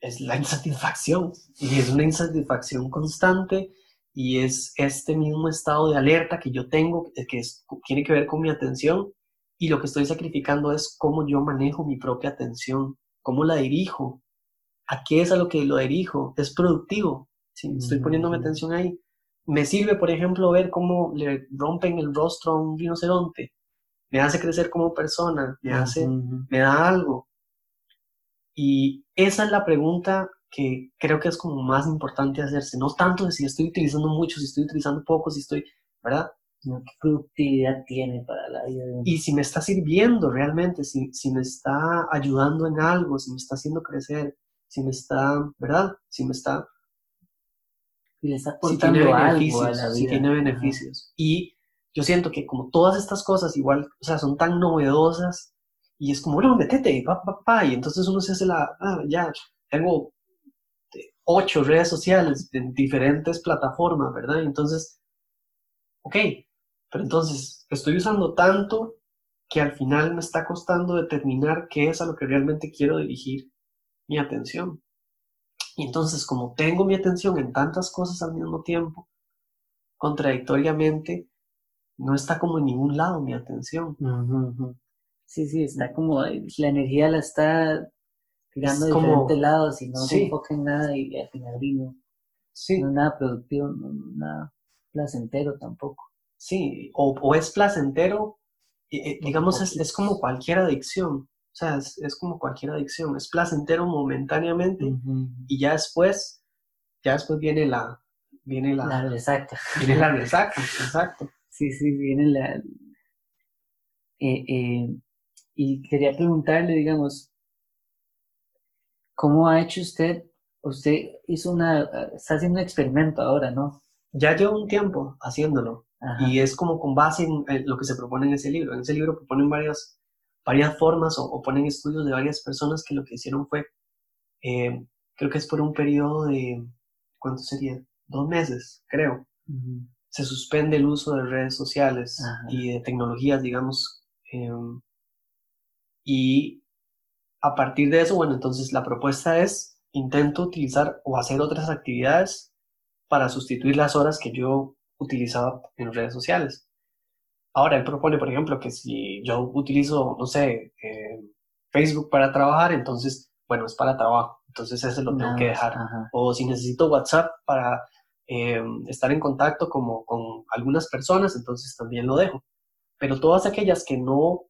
es la insatisfacción. Y es una insatisfacción constante y es este mismo estado de alerta que yo tengo, que tiene que ver con mi atención y lo que estoy sacrificando es cómo yo manejo mi propia atención, cómo la dirijo, a qué es a lo que lo dirijo, es productivo, si estoy poniéndome atención ahí. Me sirve, por ejemplo, ver cómo le rompen el rostro a un rinoceronte, me hace crecer como persona, me hace, me da algo. Y esa es la pregunta que creo que es como más importante hacerse, no tanto de si estoy utilizando mucho, si estoy utilizando poco, si estoy, ¿verdad? ¿Qué productividad tiene para la vida de uno? Y si me está sirviendo realmente, si, si me está ayudando en algo, si me está haciendo crecer, si me está, ¿verdad? Si me está... Si le está aportando tiene algo a la vida. Si tiene beneficios. Y yo siento que como todas estas cosas igual, o sea, son tan novedosas y es como, bueno, metete, pa, pa, pa, y entonces uno se hace la, ah, ya, tengo ocho redes sociales en diferentes plataformas, ¿verdad? entonces, ok, pero entonces estoy usando tanto que al final me está costando determinar qué es a lo que realmente quiero dirigir mi atención. Y entonces, como tengo mi atención en tantas cosas al mismo tiempo, contradictoriamente, no está como en ningún lado mi atención. Sí, sí, está como, la energía la está tirando de diferentes lados y no se enfoca en nada y al final no, sí. no es nada productivo, no, es nada placentero tampoco. Sí, o, es placentero, eh, digamos, es, es, como cualquier adicción, o sea, es, como cualquier adicción, es placentero momentáneamente y ya después, ya después viene la... Viene la, la resaca. Viene la resaca, exacto. Sí, sí, viene la... Eh, eh, y quería preguntarle, digamos, ¿cómo ha hecho usted? Usted hizo una, está haciendo un experimento ahora, ¿no? Ya llevo un tiempo haciéndolo. Y es como con base en, lo que se propone en ese libro. En ese libro proponen varias, varias formas o, ponen estudios de varias personas que lo que hicieron fue, eh, creo que es por un periodo de, ¿cuánto sería? Dos meses, creo se suspende el uso de redes sociales y de tecnologías, digamos. Em, y a partir de eso, bueno, entonces la propuesta es, intento utilizar o hacer otras actividades para sustituir las horas que yo utilizaba en redes sociales. Ahora, él propone, por ejemplo, que si yo utilizo, no sé, eh, Facebook para trabajar, entonces, bueno, es para trabajo, entonces ese lo tengo que dejar. O si necesito WhatsApp para eh, estar en contacto como, con algunas personas, entonces también lo dejo. Pero todas aquellas que no,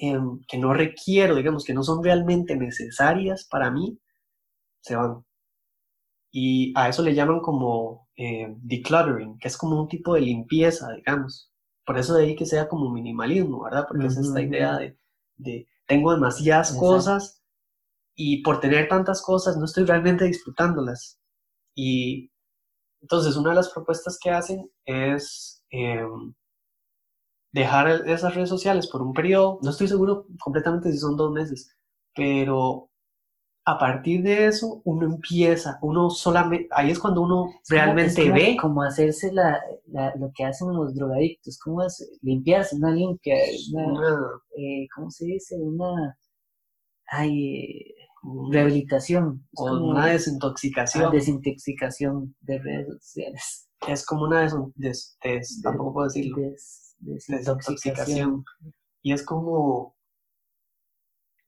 eh, que no requiero, digamos, que no son realmente necesarias para mí, se van. Y a eso le llaman como eh, decluttering, que es como un tipo de limpieza, digamos. por eso de ahí que sea como minimalismo, ¿verdad? Porque es esta idea de, de tengo demasiadas cosas y por tener tantas cosas no estoy realmente disfrutándolas. Y entonces una de las propuestas que hacen es em, dejar esas redes sociales por un periodo, no estoy seguro completamente si son dos meses, pero a partir de eso uno empieza, uno solamente, ahí es cuando uno realmente ve. Como hacerse la, lo que hacen los drogadictos, como es limpiarse, una limpia, una, eh, ¿cómo se dice? Una, ay, rehabilitación. O una desintoxicación. desintoxicación de redes sociales. Es como una des, tampoco puedo decirlo. Desintoxicación. Y es como,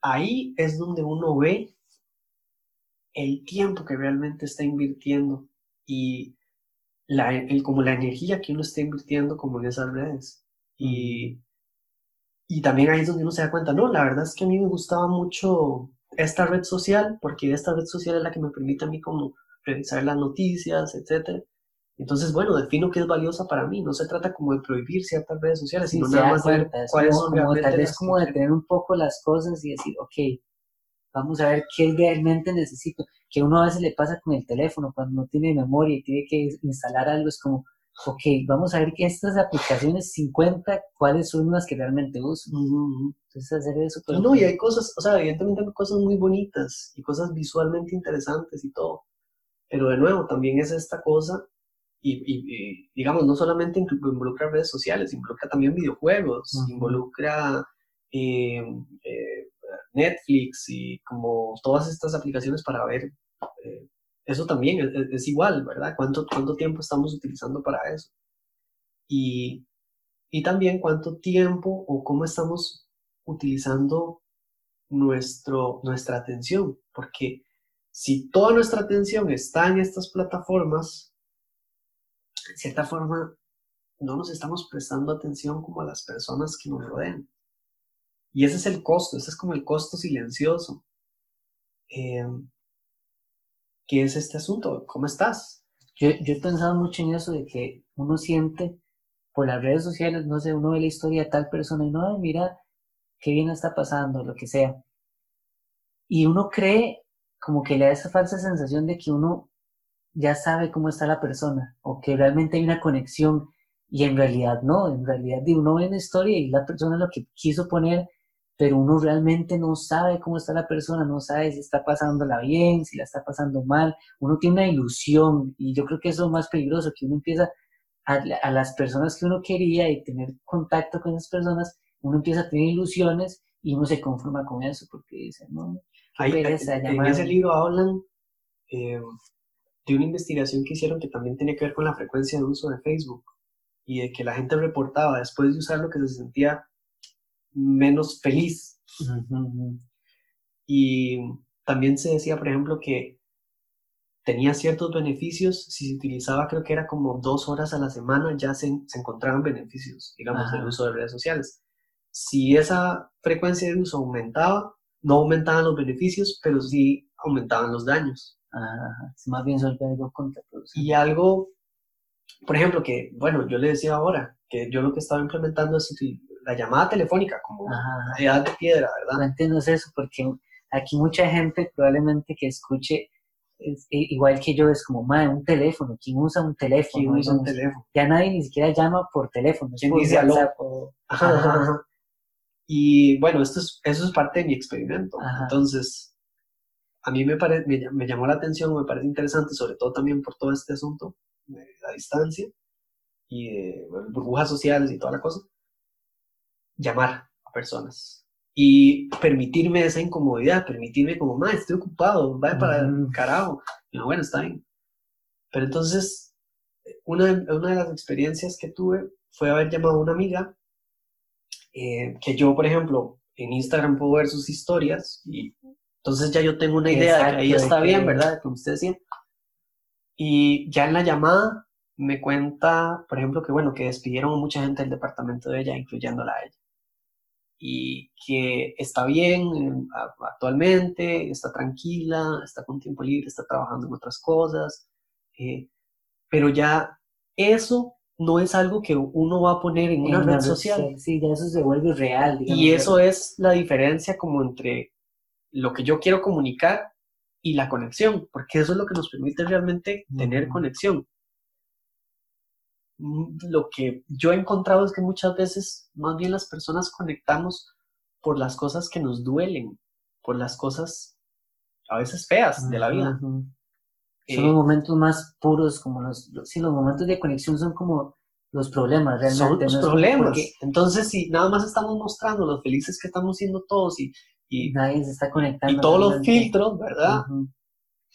ahí es donde uno ve el tiempo que realmente está invirtiendo y la, el, como la energía que uno está invirtiendo como en esas redes. Y, y también ahí es donde uno se da cuenta, no, la verdad es que a mí me gustaba mucho esta red social, porque esta red social es la que me permite a mí como revisar las noticias, etcétera. Entonces, bueno, defino que es valiosa para mí. No se trata como de prohibir ciertas redes sociales, sino nada más de cuáles son como, Tal vez como de tener un poco las cosas y decir, ok, vamos a ver qué realmente necesito. Que uno a veces le pasa con el teléfono, cuando no tiene memoria y tiene que instalar algo, es como, ok, vamos a ver que estas aplicaciones 50, cuáles son las que realmente uso. Entonces hacer eso. no, y hay cosas, o sea, evidentemente hay cosas muy bonitas y cosas visualmente interesantes y todo. Pero de nuevo, también es esta cosa, y, digamos, no solamente involucra redes sociales, involucra también videojuegos, involucra eh, eh, Netflix y como todas estas aplicaciones para ver, eh, eso también es, igual, ¿verdad? ¿Cuánto, ¿Cuánto tiempo estamos utilizando para eso? Y, y también cuánto tiempo o cómo estamos utilizando nuestro, nuestra atención, porque si toda nuestra atención está en estas plataformas, en cierta forma no nos estamos prestando atención como a las personas que nos rodean. Y ese es el costo, ese es como el costo silencioso. Eh, ¿Qué es este asunto? ¿Cómo estás? Yo, yo he pensado mucho en eso de que uno siente por las redes sociales, no sé, uno ve la historia de tal persona y no, mira, qué bien está pasando, lo que sea. Y uno cree como que le da esa falsa sensación de que uno ya sabe cómo está la persona o que realmente hay una conexión y en realidad no, en realidad uno ve la historia y la persona lo que quiso poner pero uno realmente no sabe cómo está la persona, no sabe si está pasándola bien, si la está pasando mal, uno tiene una ilusión y yo creo que eso es lo más peligroso, que uno empieza a, las personas que uno quería y tener contacto con esas personas, uno empieza a tener ilusiones y uno se conforma con eso porque dice, no, Ahí, en ese libro hablan eh, de una investigación que hicieron que también tenía que ver con la frecuencia de uso de Facebook y de que la gente reportaba después de usarlo que se sentía menos feliz. Y también se decía, por ejemplo, que tenía ciertos beneficios, si se utilizaba creo que era como dos horas a la semana, ya se, encontraban beneficios, digamos, del uso de redes sociales. Si esa frecuencia de uso aumentaba, no aumentaban los beneficios, pero sí aumentaban los daños. Más bien algo Y algo, por ejemplo, que, bueno, yo le decía ahora, que yo lo que estaba implementando es la llamada telefónica como edad de piedra, ¿verdad? No entiendo eso porque aquí mucha gente probablemente que escuche igual que yo es como, madre, un teléfono, ¿quién usa un teléfono? ¿Quién usa un teléfono? Ya nadie ni siquiera llama por teléfono. ¿Quién dice Y bueno, esto es, eso es parte de mi experimento. Entonces, a mí me, me, llamó la atención, me parece interesante, sobre todo también por todo este asunto de la distancia y de burbujas sociales y toda la cosa llamar a personas y permitirme esa incomodidad, permitirme como, más estoy ocupado, vaya para el carajo. Y bueno, está bien. Pero entonces, una una de las experiencias que tuve fue haber llamado a una amiga, eh, que yo, por ejemplo, en Instagram puedo ver sus historias y entonces ya yo tengo una idea de que ahí está bien, ¿verdad? Como usted decía. Y ya en la llamada me cuenta, por ejemplo, que bueno, que despidieron a mucha gente del departamento de ella, incluyéndola a ella y que está bien eh, actualmente, está tranquila, está con tiempo libre, está trabajando en otras cosas, eh, pero ya eso no es algo que uno va a poner en una En red la social. Sí, ya eso se vuelve real. digamos, Y eso es la diferencia como entre lo que yo quiero comunicar y la conexión, porque eso es lo que nos permite realmente tener conexión. Mm, Lo que yo he encontrado es que muchas veces más bien las personas conectamos por las cosas que nos duelen, por las cosas a veces feas de la vida. Eh, Son los momentos más puros, como los, los- sí, los momentos de conexión son como los problemas realmente. son los problemas. porque Entonces, si nada más estamos mostrando lo felices que estamos siendo todos y, y, nadie se está conectando. y todos los realmente. filtros, ¿verdad? Ujú,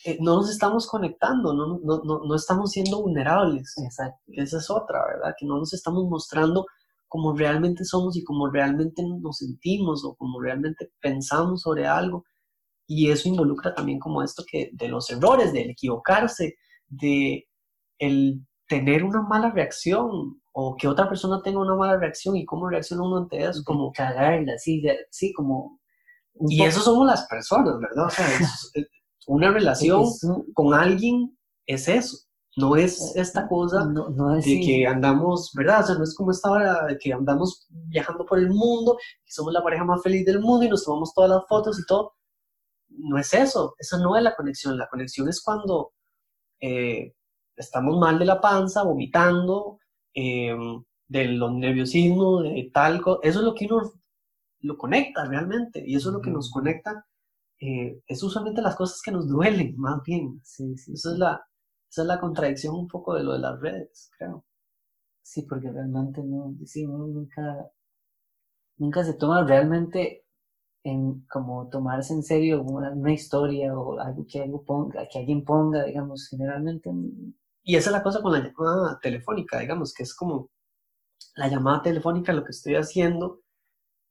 eh, no nos estamos conectando, no, no, no, no estamos siendo vulnerables. Exacto. que Esa es otra, ¿verdad? Que no nos estamos mostrando como realmente somos y como realmente nos sentimos o como realmente pensamos sobre algo. Y eso involucra también como esto que de los errores, del equivocarse, de el tener una mala reacción o que otra persona tenga una mala reacción y cómo reacciona uno ante eso, como cagarla, sí, sí, como. Un y eso somos las personas, ¿verdad? O sea, es- una relación con alguien es eso, no es esta cosa no, no es de sí, que andamos, ¿verdad? O sea, no es como esta hora de que andamos viajando por el mundo, que somos la pareja más feliz del mundo y nos tomamos todas las fotos y todo. No es eso, esa no es la conexión. La conexión es cuando eh, estamos mal de la panza, vomitando, eh, de los nerviosismos, de tal cosa. Eso es lo que uno lo conecta realmente y eso es lo que nos conecta. eh, es usualmente las cosas que nos duelen, más bien. Sí, sí, sí. es la, esa es la contradicción un poco de lo de las redes, creo. Sí, porque realmente no, sí, nunca, nunca se toma realmente en como tomarse en serio una, una historia o algo que algo ponga, que alguien ponga, digamos, generalmente Y esa es la cosa con la llamada telefónica, digamos, que es como la llamada telefónica, lo que estoy haciendo,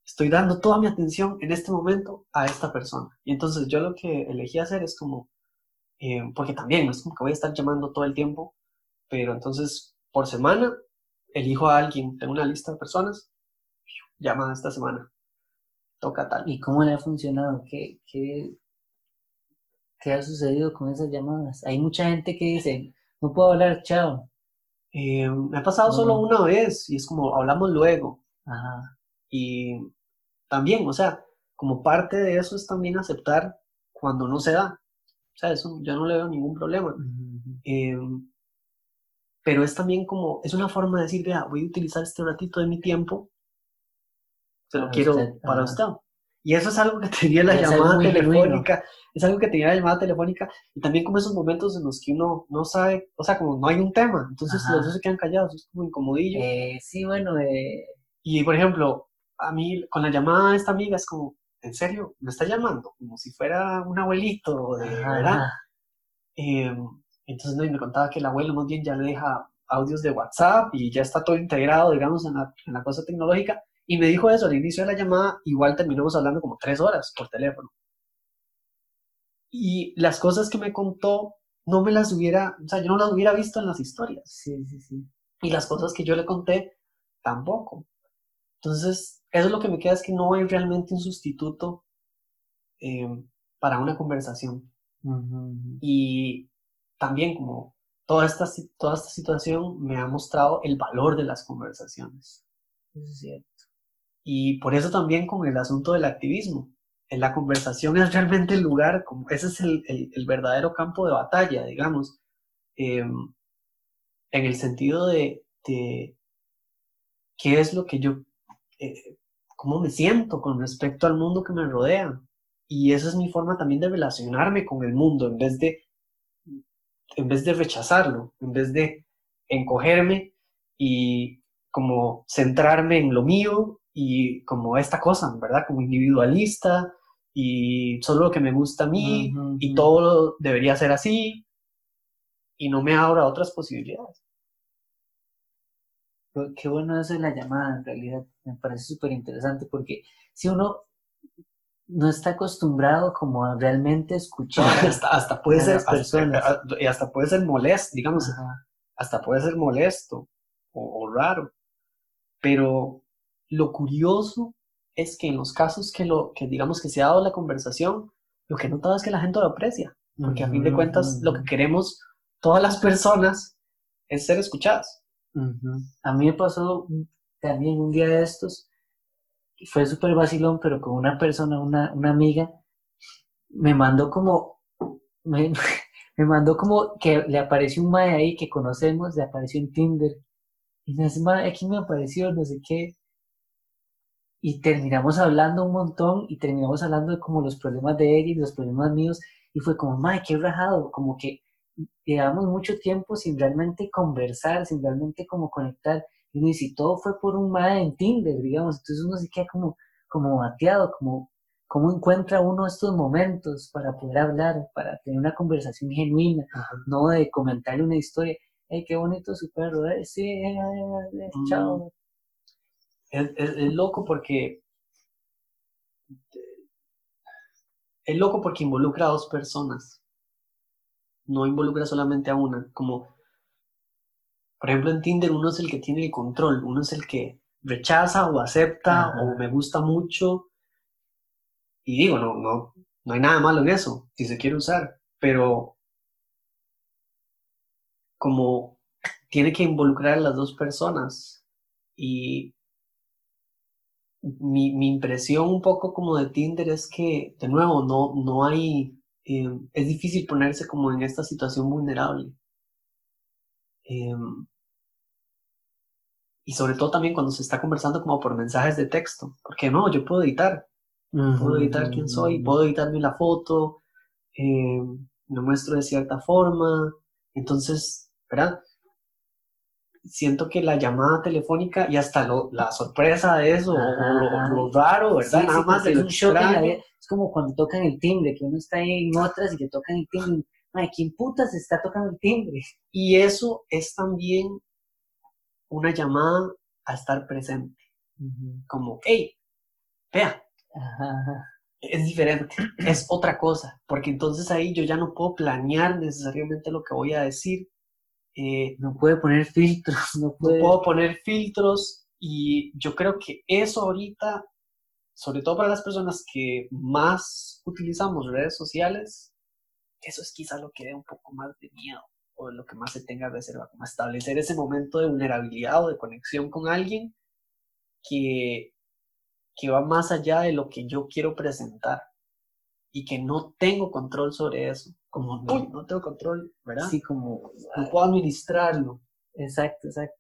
estoy dando toda mi atención en este momento a esta persona. Y entonces yo lo que elegí hacer es como, eh, porque también no es como que voy a estar llamando todo el tiempo, pero entonces por semana elijo a alguien, tengo una lista de personas, llama esta semana, toca tal. ¿Y cómo le ha funcionado? ¿Qué, qué, qué ha sucedido con esas llamadas? Hay mucha gente que dice, no puedo hablar, chao. Eh, me ha pasado solo una vez y es como, hablamos luego. Ajá. Y también, o sea, como parte de eso es también aceptar cuando no se da. O sea, eso yo no le veo ningún problema. Ujú. Eh, pero es también como, es una forma de decir, vea, voy a utilizar este ratito de mi tiempo, se lo Para quiero usted, para usted. Y eso es algo que tenía la Es llamada telefónica, es algo que tenía la llamada telefónica, y también como esos momentos en los que uno no sabe, o sea, como no hay un tema, entonces Ajá. los dos se quedan callados, es como incomodillo. Eh, sí, bueno, eh, Y por ejemplo, a mí con la llamada de esta amiga es como, ¿en serio? ¿Me está llamando? Como si fuera un abuelito, de, ¿verdad? Eh, entonces no, y me contaba que el abuelo más bien ya le deja audios de WhatsApp y ya está todo integrado, digamos, en la, en la cosa tecnológica. Y me dijo eso al inicio de la llamada, igual terminamos hablando como tres horas por teléfono. Y las cosas que me contó, no me las hubiera, o sea, yo no las hubiera visto en las historias. Sí, sí, sí. Y las cosas que yo le conté, tampoco. Entonces, eso es lo que me queda, es que no hay realmente un sustituto eh, para una conversación. Y también como toda esta, toda esta situación me ha mostrado el valor de las conversaciones. Eso es cierto. Y por eso también con el asunto del activismo. En la conversación es realmente el lugar, como ese es el, el- el verdadero campo de batalla, digamos, em, en el sentido de, de qué es lo que yo, eh, cómo me siento con respecto al mundo que me rodea. Y esa es mi forma también de relacionarme con el mundo, en vez de, en vez de rechazarlo, en vez de encogerme y como centrarme en lo mío y como esta cosa, ¿verdad? Como individualista y solo lo que me gusta a mí Ujú, y ujú. todo debería ser así y no me abro a otras posibilidades. Qué- Qué bueno eso de la llamada, en realidad. Me parece súper interesante porque si uno no está acostumbrado como a realmente escuchar, hasta, hasta puede a ser las personas. hasta, y hasta puede ser molesto, digamos, Ajá, hasta puede ser molesto o, o raro. Pero lo curioso es que en los casos que lo que digamos que se ha dado la conversación, lo que he notado es que la gente lo aprecia, porque a fin de cuentas lo que queremos todas las personas es ser escuchadas. A mí me pasó también un día de estos, fue súper vacilón, pero con una persona, una, una amiga, me mandó como, me, me, mandó como que le apareció un mae ahí que conocemos, le apareció en Tinder. Y me dice, aquí me apareció, no sé qué. Y terminamos hablando un montón y terminamos hablando de como los problemas de ella y los problemas míos. Y fue como, mae, qué rajado, como que llevamos mucho tiempo sin realmente conversar, sin realmente como conectar. Y uno dice, todo fue por un mae en Tinder, digamos. Entonces uno se queda como, como bateado, como, cómo encuentra uno estos momentos para poder hablar, para tener una conversación genuina, no de comentarle una historia. ¡Ay, qué bonito su perro! Eh, sí, eh, eh, chao. Es, es, loco porque es loco porque involucra a dos personas. No involucra solamente a una. Como, por ejemplo, en Tinder uno es el que tiene el control, uno es el que rechaza o acepta o me gusta mucho. Y digo, no, no, no hay nada malo en eso, si se quiere usar, pero como tiene que involucrar a las dos personas. Y mi, mi, impresión un poco como de Tinder es que, de nuevo, no, no hay, eh, es difícil ponerse como en esta situación vulnerable. Eh, y sobre todo también cuando se está conversando como por mensajes de texto, porque no, yo puedo editar, puedo editar quién soy, puedo editarme la foto, eh, me muestro de cierta forma, entonces, ¿verdad? siento que la llamada telefónica y hasta lo, la sorpresa de eso, o lo, raro, ¿verdad? Nada más es un shock Es como cuando tocan el timbre, que uno está ahí en otras y que tocan el timbre. Ay, ¿quién putas está tocando el timbre? Y eso es también una llamada a estar presente. Como, hey, vea. Es diferente, es otra cosa, porque entonces ahí yo ya no puedo planear necesariamente lo que voy a decir, eh, no puede poner filtros, no, puedo poner filtros y yo creo que eso ahorita, sobre todo para las personas que más utilizamos redes sociales, eso es quizá lo que dé un poco más de miedo o lo que más se tenga reserva, como establecer ese momento de vulnerabilidad o de conexión con alguien que, que va más allá de lo que yo quiero presentar y que no tengo control sobre eso. Como, no, no tengo control, ¿verdad? Sí, como... No puedo administrarlo. Exacto, exacto.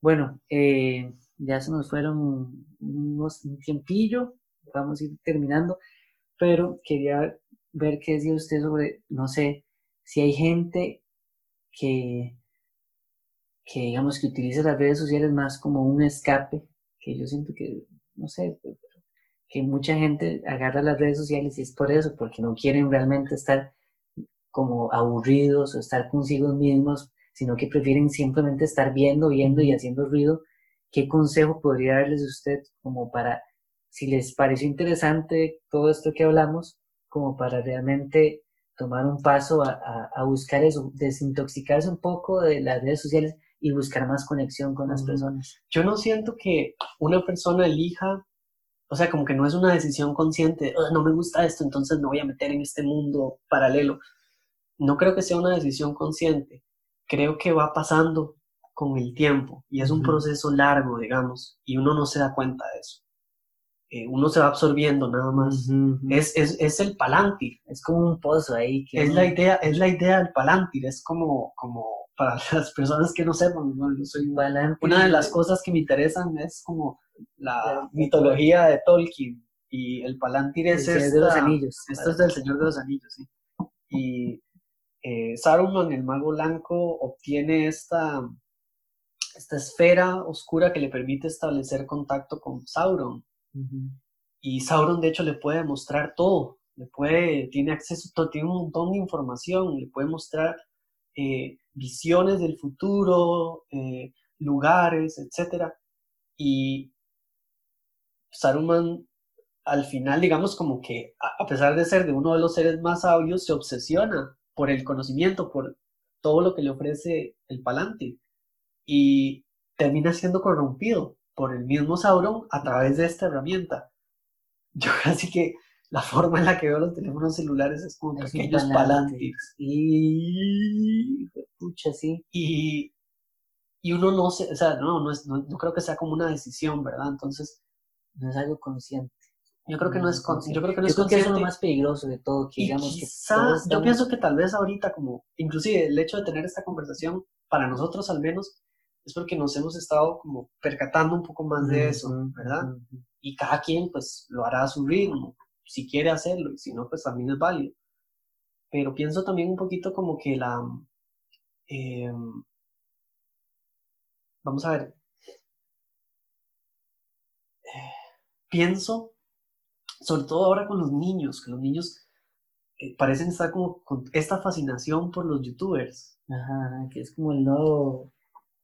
Bueno, eh, ya se nos fueron unos, un tiempillo, vamos a ir terminando, pero quería ver qué decía usted sobre, no sé, si hay gente que, que digamos que utiliza las redes sociales más como un escape, que yo siento que, no sé, que mucha gente agarra las redes sociales y es por eso, porque no quieren realmente estar como aburridos o estar consigo mismos, sino que prefieren simplemente estar viendo, viendo y haciendo ruido. ¿Qué consejo podría darles usted como para, si les pareció interesante todo esto que hablamos, como para realmente tomar un paso a, a, buscar eso, desintoxicarse un poco de las redes sociales y buscar más conexión con las personas? Yo no siento que una persona elija o sea, como que no es una decisión consciente, no me gusta esto, entonces me voy a meter en este mundo paralelo. No creo que sea una decisión consciente. Creo que va pasando con el tiempo y es un proceso largo, digamos, y uno no se da cuenta de eso. Eh, uno se va absorbiendo nada más. es, es, es, el palantir. Es como un pozo ahí. Que es, la idea, es la idea del palantir. Es como, como para las personas que no sepan, yo soy una de las cosas que me interesan es como la mitología de Tolkien y el Palantir es el de los Anillos. Esto es del Señor de los Anillos, sí. Y eh, Saruman, el mago blanco, obtiene esta, esta esfera oscura que le permite establecer contacto con Sauron. Y Sauron, de hecho, le puede mostrar todo. Le puede, tiene acceso, todo, tiene un montón de información, le puede mostrar eh, visiones del futuro, eh, lugares, etc. Y Saruman al final, digamos, como que a pesar de ser de uno de los seres más sabios, se obsesiona por el conocimiento, por todo lo que le ofrece el Palante y termina siendo corrompido por el mismo Sauron a través de esta herramienta. Yo casi que la forma en la que veo los teléfonos celulares es como pequeños palantes. Y... Pucha, sí. Y y uno no se, o sea, no, no, es, no, creo que sea como una decisión, ¿verdad? Entonces, no es algo consciente. Yo creo que no, es consciente. Yo creo que no es consciente. Que es lo más peligroso de todo. Que, digamos, quizá, yo pienso que tal vez ahorita, como, inclusive el hecho de tener esta conversación, para nosotros al menos, es porque nos hemos estado como percatando un poco más de eso, ¿verdad? Y cada quien pues lo hará a su ritmo, si quiere hacerlo, y si no, pues también es válido. Pero pienso también un poquito como que la... Em, vamos a ver. pienso, sobre todo ahora con los niños, que los niños eh, parecen estar como con esta fascinación por los youtubers. Ajá, que es como el nuevo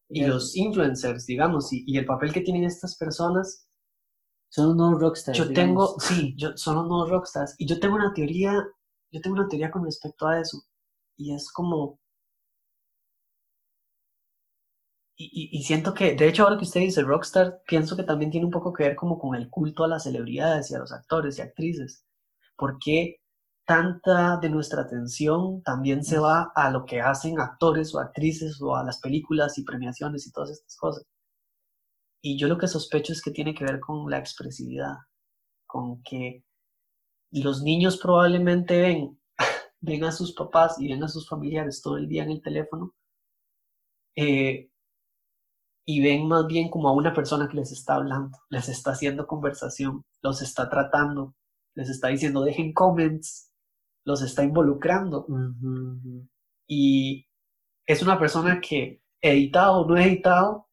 y los influencers, digamos, y, y, el papel que tienen estas personas. Son unos rockstars. Yo tengo, sí, yo, son unos rockstars. Y yo tengo una teoría, yo tengo una teoría con respecto a eso. Y es como... Y, y, siento que, de hecho, ahora que usted dice rockstar, pienso que también tiene un poco que ver como con el culto a las celebridades y a los actores y actrices. Porque tanta de nuestra atención también se va a lo que hacen actores o actrices o a las películas y premiaciones y todas estas cosas. Y yo lo que sospecho es que tiene que ver con la expresividad, con que los niños probablemente ven, ven a sus papás y ven a sus familiares todo el día en el teléfono eh, y ven más bien como a una persona que les está hablando, les está haciendo conversación, los está tratando, les está diciendo dejen comments, los está involucrando. Y es una persona que, editado o no editado,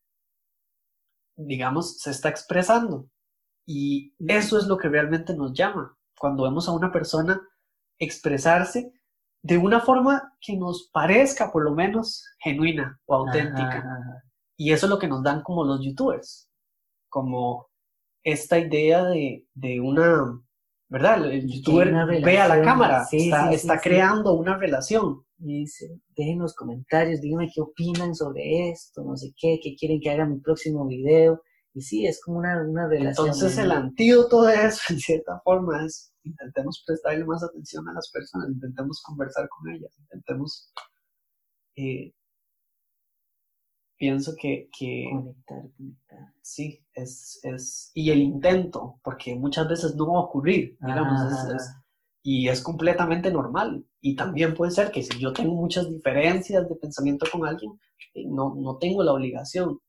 digamos, se está expresando. Y eso es lo que realmente nos llama. Cuando vemos a una persona expresarse de una forma que nos parezca por lo menos genuina o auténtica. Y eso es lo que nos dan como los youtubers, como esta idea de, de una ¿verdad? El youtuber ve a la cámara, está, creando una relación. Y dice, dejen los comentarios, díganme qué opinan sobre esto, no sé qué, qué quieren que haga mi próximo video. Y sí, es como una, una relación. Entonces el antídoto de eso, en cierta forma, es intentemos prestarle más atención a las personas, intentemos conversar con ellas, intentemos eh, pienso que, que conectar, conectar. Sí, es, es, y el intento, porque muchas veces no va a ocurrir, digamos, y es completamente normal. Y también puede ser que si yo tengo muchas diferencias de pensamiento con alguien, eh, no, no tengo la obligación,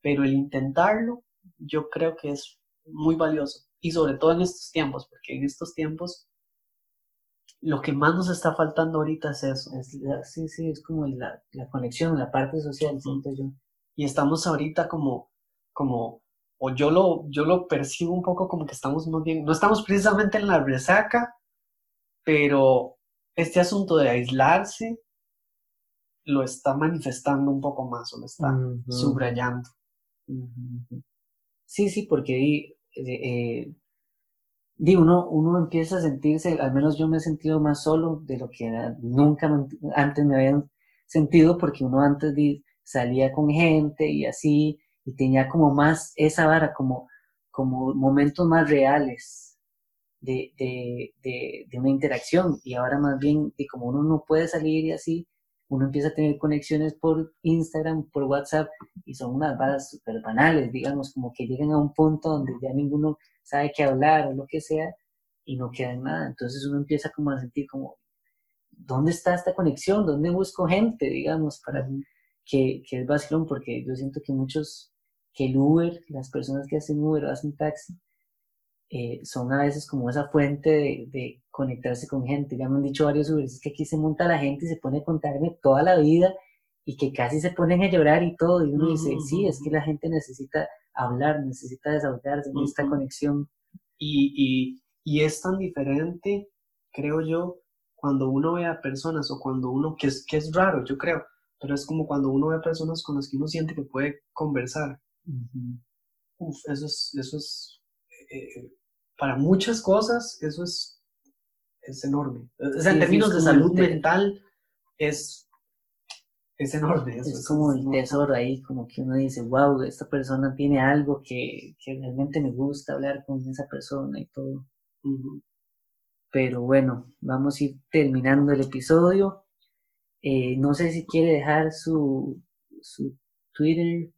pero el intentarlo, yo creo que es muy valioso, y sobre todo en estos tiempos, porque en estos tiempos lo que más nos está faltando ahorita es eso. sí, sí, es como la, la conexión, la parte social, siento yo. Y estamos ahorita como, como, o yo lo, yo lo percibo un poco como que estamos muy bien, no estamos precisamente en la resaca, pero este asunto de aislarse lo está manifestando un poco más o lo está subrayando. Sí, sí, porque eh, eh digo, uno, uno empieza a sentirse, al menos yo me he sentido más solo de lo que nunca antes me habían sentido, porque uno antes salía con gente y así, y tenía como más esa vara, como, como momentos más reales de, de, de, de una interacción, y ahora más bien, de como uno no puede salir y así, uno empieza a tener conexiones por Instagram, por WhatsApp, y son unas varas súper banales, digamos, como que llegan a un punto donde ya ninguno sabe qué hablar o lo que sea, y no queda en nada. Entonces uno empieza como a sentir como, ¿dónde está esta conexión? ¿Dónde busco gente, digamos, para que, que es vacilón? Porque yo siento que muchos, que el Uber, las personas que hacen Uber o hacen taxi, eh, son a veces como esa fuente de, conectarse con gente. Ya me han dicho varios Uberes que aquí se monta la gente y se pone a contarme toda la vida y que casi se ponen a llorar y todo. Y uno dice, sí, es que la gente necesita hablar, necesita desahogarse, necesita conexión. Y, y, es tan diferente, creo yo, cuando uno ve a personas o cuando uno, que es, que es raro, yo creo, pero es como cuando uno ve a personas con las que uno siente que puede conversar. Uf, eso es, eso es eh, para muchas cosas eso es, es enorme. O sea, en términos de salud mental es, es enorme. es, como el tesoro ahí, como que uno dice, wow, esta persona tiene algo que, que realmente me gusta hablar con esa persona y todo. Pero bueno, vamos a ir terminando el episodio. Eh, no sé si quiere dejar su, su Twitter,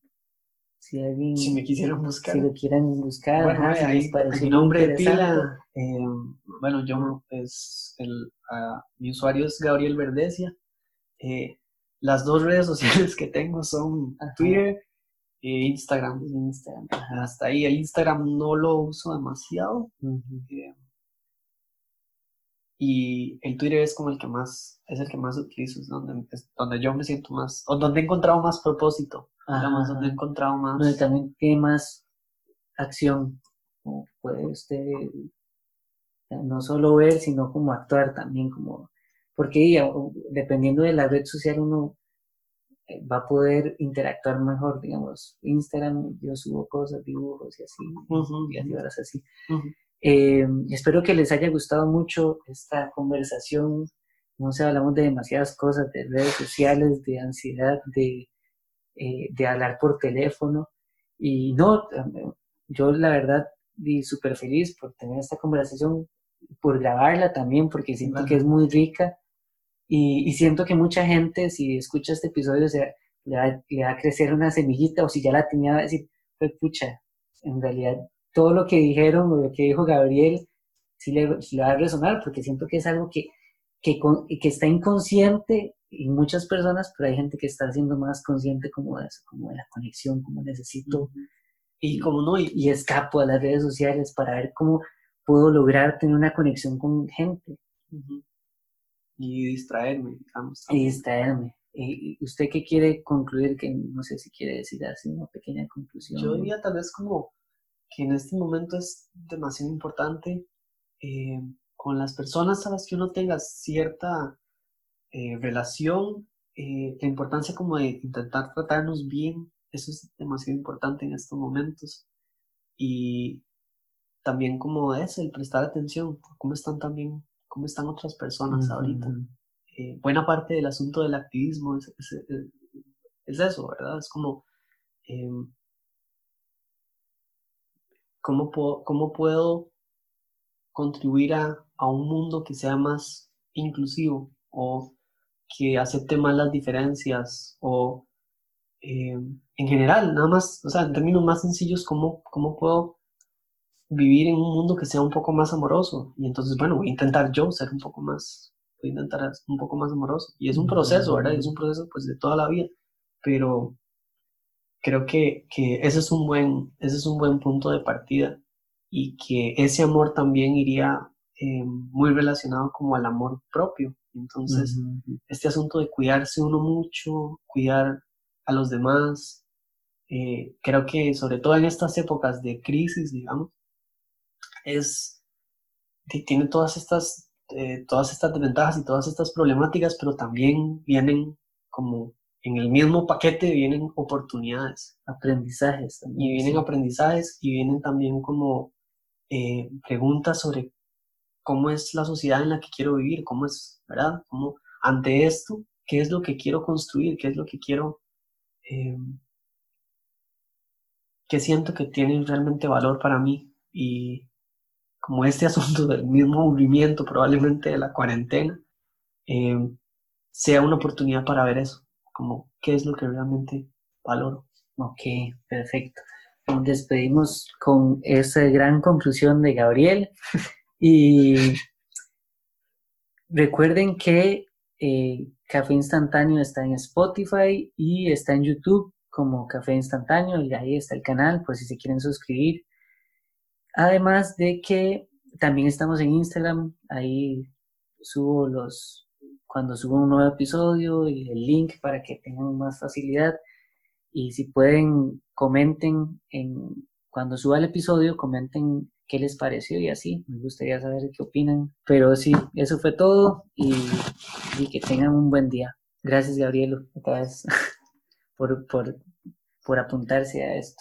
si alguien... Si me quisieran buscar. Si lo quieran buscar, Bueno, ajá, si les mi nombre de pila, eh, bueno, yo es el, ah, mi usuario es Gabriel Verdesia. Eh, las dos redes sociales que tengo son Ajá. Twitter e Instagram. Instagram. Hasta ahí el Instagram no lo uso demasiado. Eh, y el Twitter es como el que más, es el que más utilizo, es donde, es donde yo me siento más, o donde he encontrado más propósito, digamos, donde he encontrado más. Donde también tiene más acción. Como puede usted no solo ver, sino como actuar también, como porque ya, dependiendo de la red social uno eh, va a poder interactuar mejor, digamos, Instagram, yo subo cosas, dibujos y así, Ujú, y así, horas así. Eh, espero que les haya gustado mucho esta conversación. No sé, hablamos de demasiadas cosas, de redes sociales, de ansiedad, de, eh, de hablar por teléfono. Y no, eh, yo la verdad, súper feliz por tener esta conversación, por grabarla también, porque siento que es muy rica. Y, y siento que mucha gente, si escucha este episodio, se, le, va, le va a crecer una semillita, o si ya la tenía, va a decir, pues pucha, en realidad todo lo que dijeron o lo que dijo Gabriel, sí le, sí le va a resonar, porque siento que es algo que, que, con- que está inconsciente en muchas personas, pero hay gente que está siendo más consciente como de eso, como de la conexión, como necesito Y como no, y, y escapo a las redes sociales para ver cómo puedo lograr tener una conexión con gente. Y distraerme, digamos. y distraerme. ¿Y y usted qué quiere concluir? Que no sé si quiere decir así una pequeña conclusión. Yo diría tal vez como que en este momento es demasiado importante eh, con las personas a las que uno tenga cierta eh, relación, eh, la importancia como de intentar tratarnos bien, eso es demasiado importante en estos momentos. Y también como es el prestar atención, cómo están también, cómo están otras personas Ujú, ahorita. ujú. eh, buena parte del asunto del activismo es, es- es- es eso, ¿verdad? Es como, em, ¿cómo, puedo, cómo puedo contribuir a, a un mundo que sea más inclusivo o que acepte más las diferencias o em, en general, nada más, o sea, en términos más sencillos, ¿cómo, cómo puedo vivir en un mundo que sea un poco más amoroso? Y entonces, bueno, voy a intentar yo ser un poco más, voy a intentar un poco más amoroso. Y es un proceso, ¿verdad? Y es un proceso pues de toda la vida, pero creo que, que ese es un buen, ese es un buen punto de partida y que ese amor también iría eh, muy relacionado como al amor propio. Entonces, Ujú, ujú. este asunto de cuidarse uno mucho, cuidar a los demás, eh, creo que sobre todo en estas épocas de crisis, digamos, es, ti- tiene todas estas, eh, todas estas desventajas y todas estas problemáticas, pero también vienen como en el mismo paquete, vienen oportunidades Aprendizajes también. y vienen sí. aprendizajes y vienen también como eh, preguntas sobre cómo es la sociedad en la que quiero vivir, cómo es, ¿verdad? Cómo, ante esto, ¿qué es lo que quiero construir? ¿Qué es lo que quiero, eh, qué siento que tiene realmente valor para mí? Y como este asunto del mismo aburrimiento probablemente de la cuarentena, eh, sea una oportunidad para ver eso, como qué es lo que realmente valoro. Ok, perfecto. Nos despedimos con esa gran conclusión de Gabriel. Y recuerden que eh, Café Instantáneo está en Spotify y está en YouTube como Café Instantáneo y ahí está el canal por si se quieren suscribir. Además de que también estamos en Instagram, ahí subo los, cuando subo un nuevo episodio y el link para que tengan más facilidad. Y si pueden, comenten en, cuando suba el episodio, comenten qué les pareció y así. Me gustaría saber qué opinan. Pero sí, eso fue todo y, y que tengan un buen día. Gracias, Gabrielo, otra vez, por, por, por apuntarse a esto.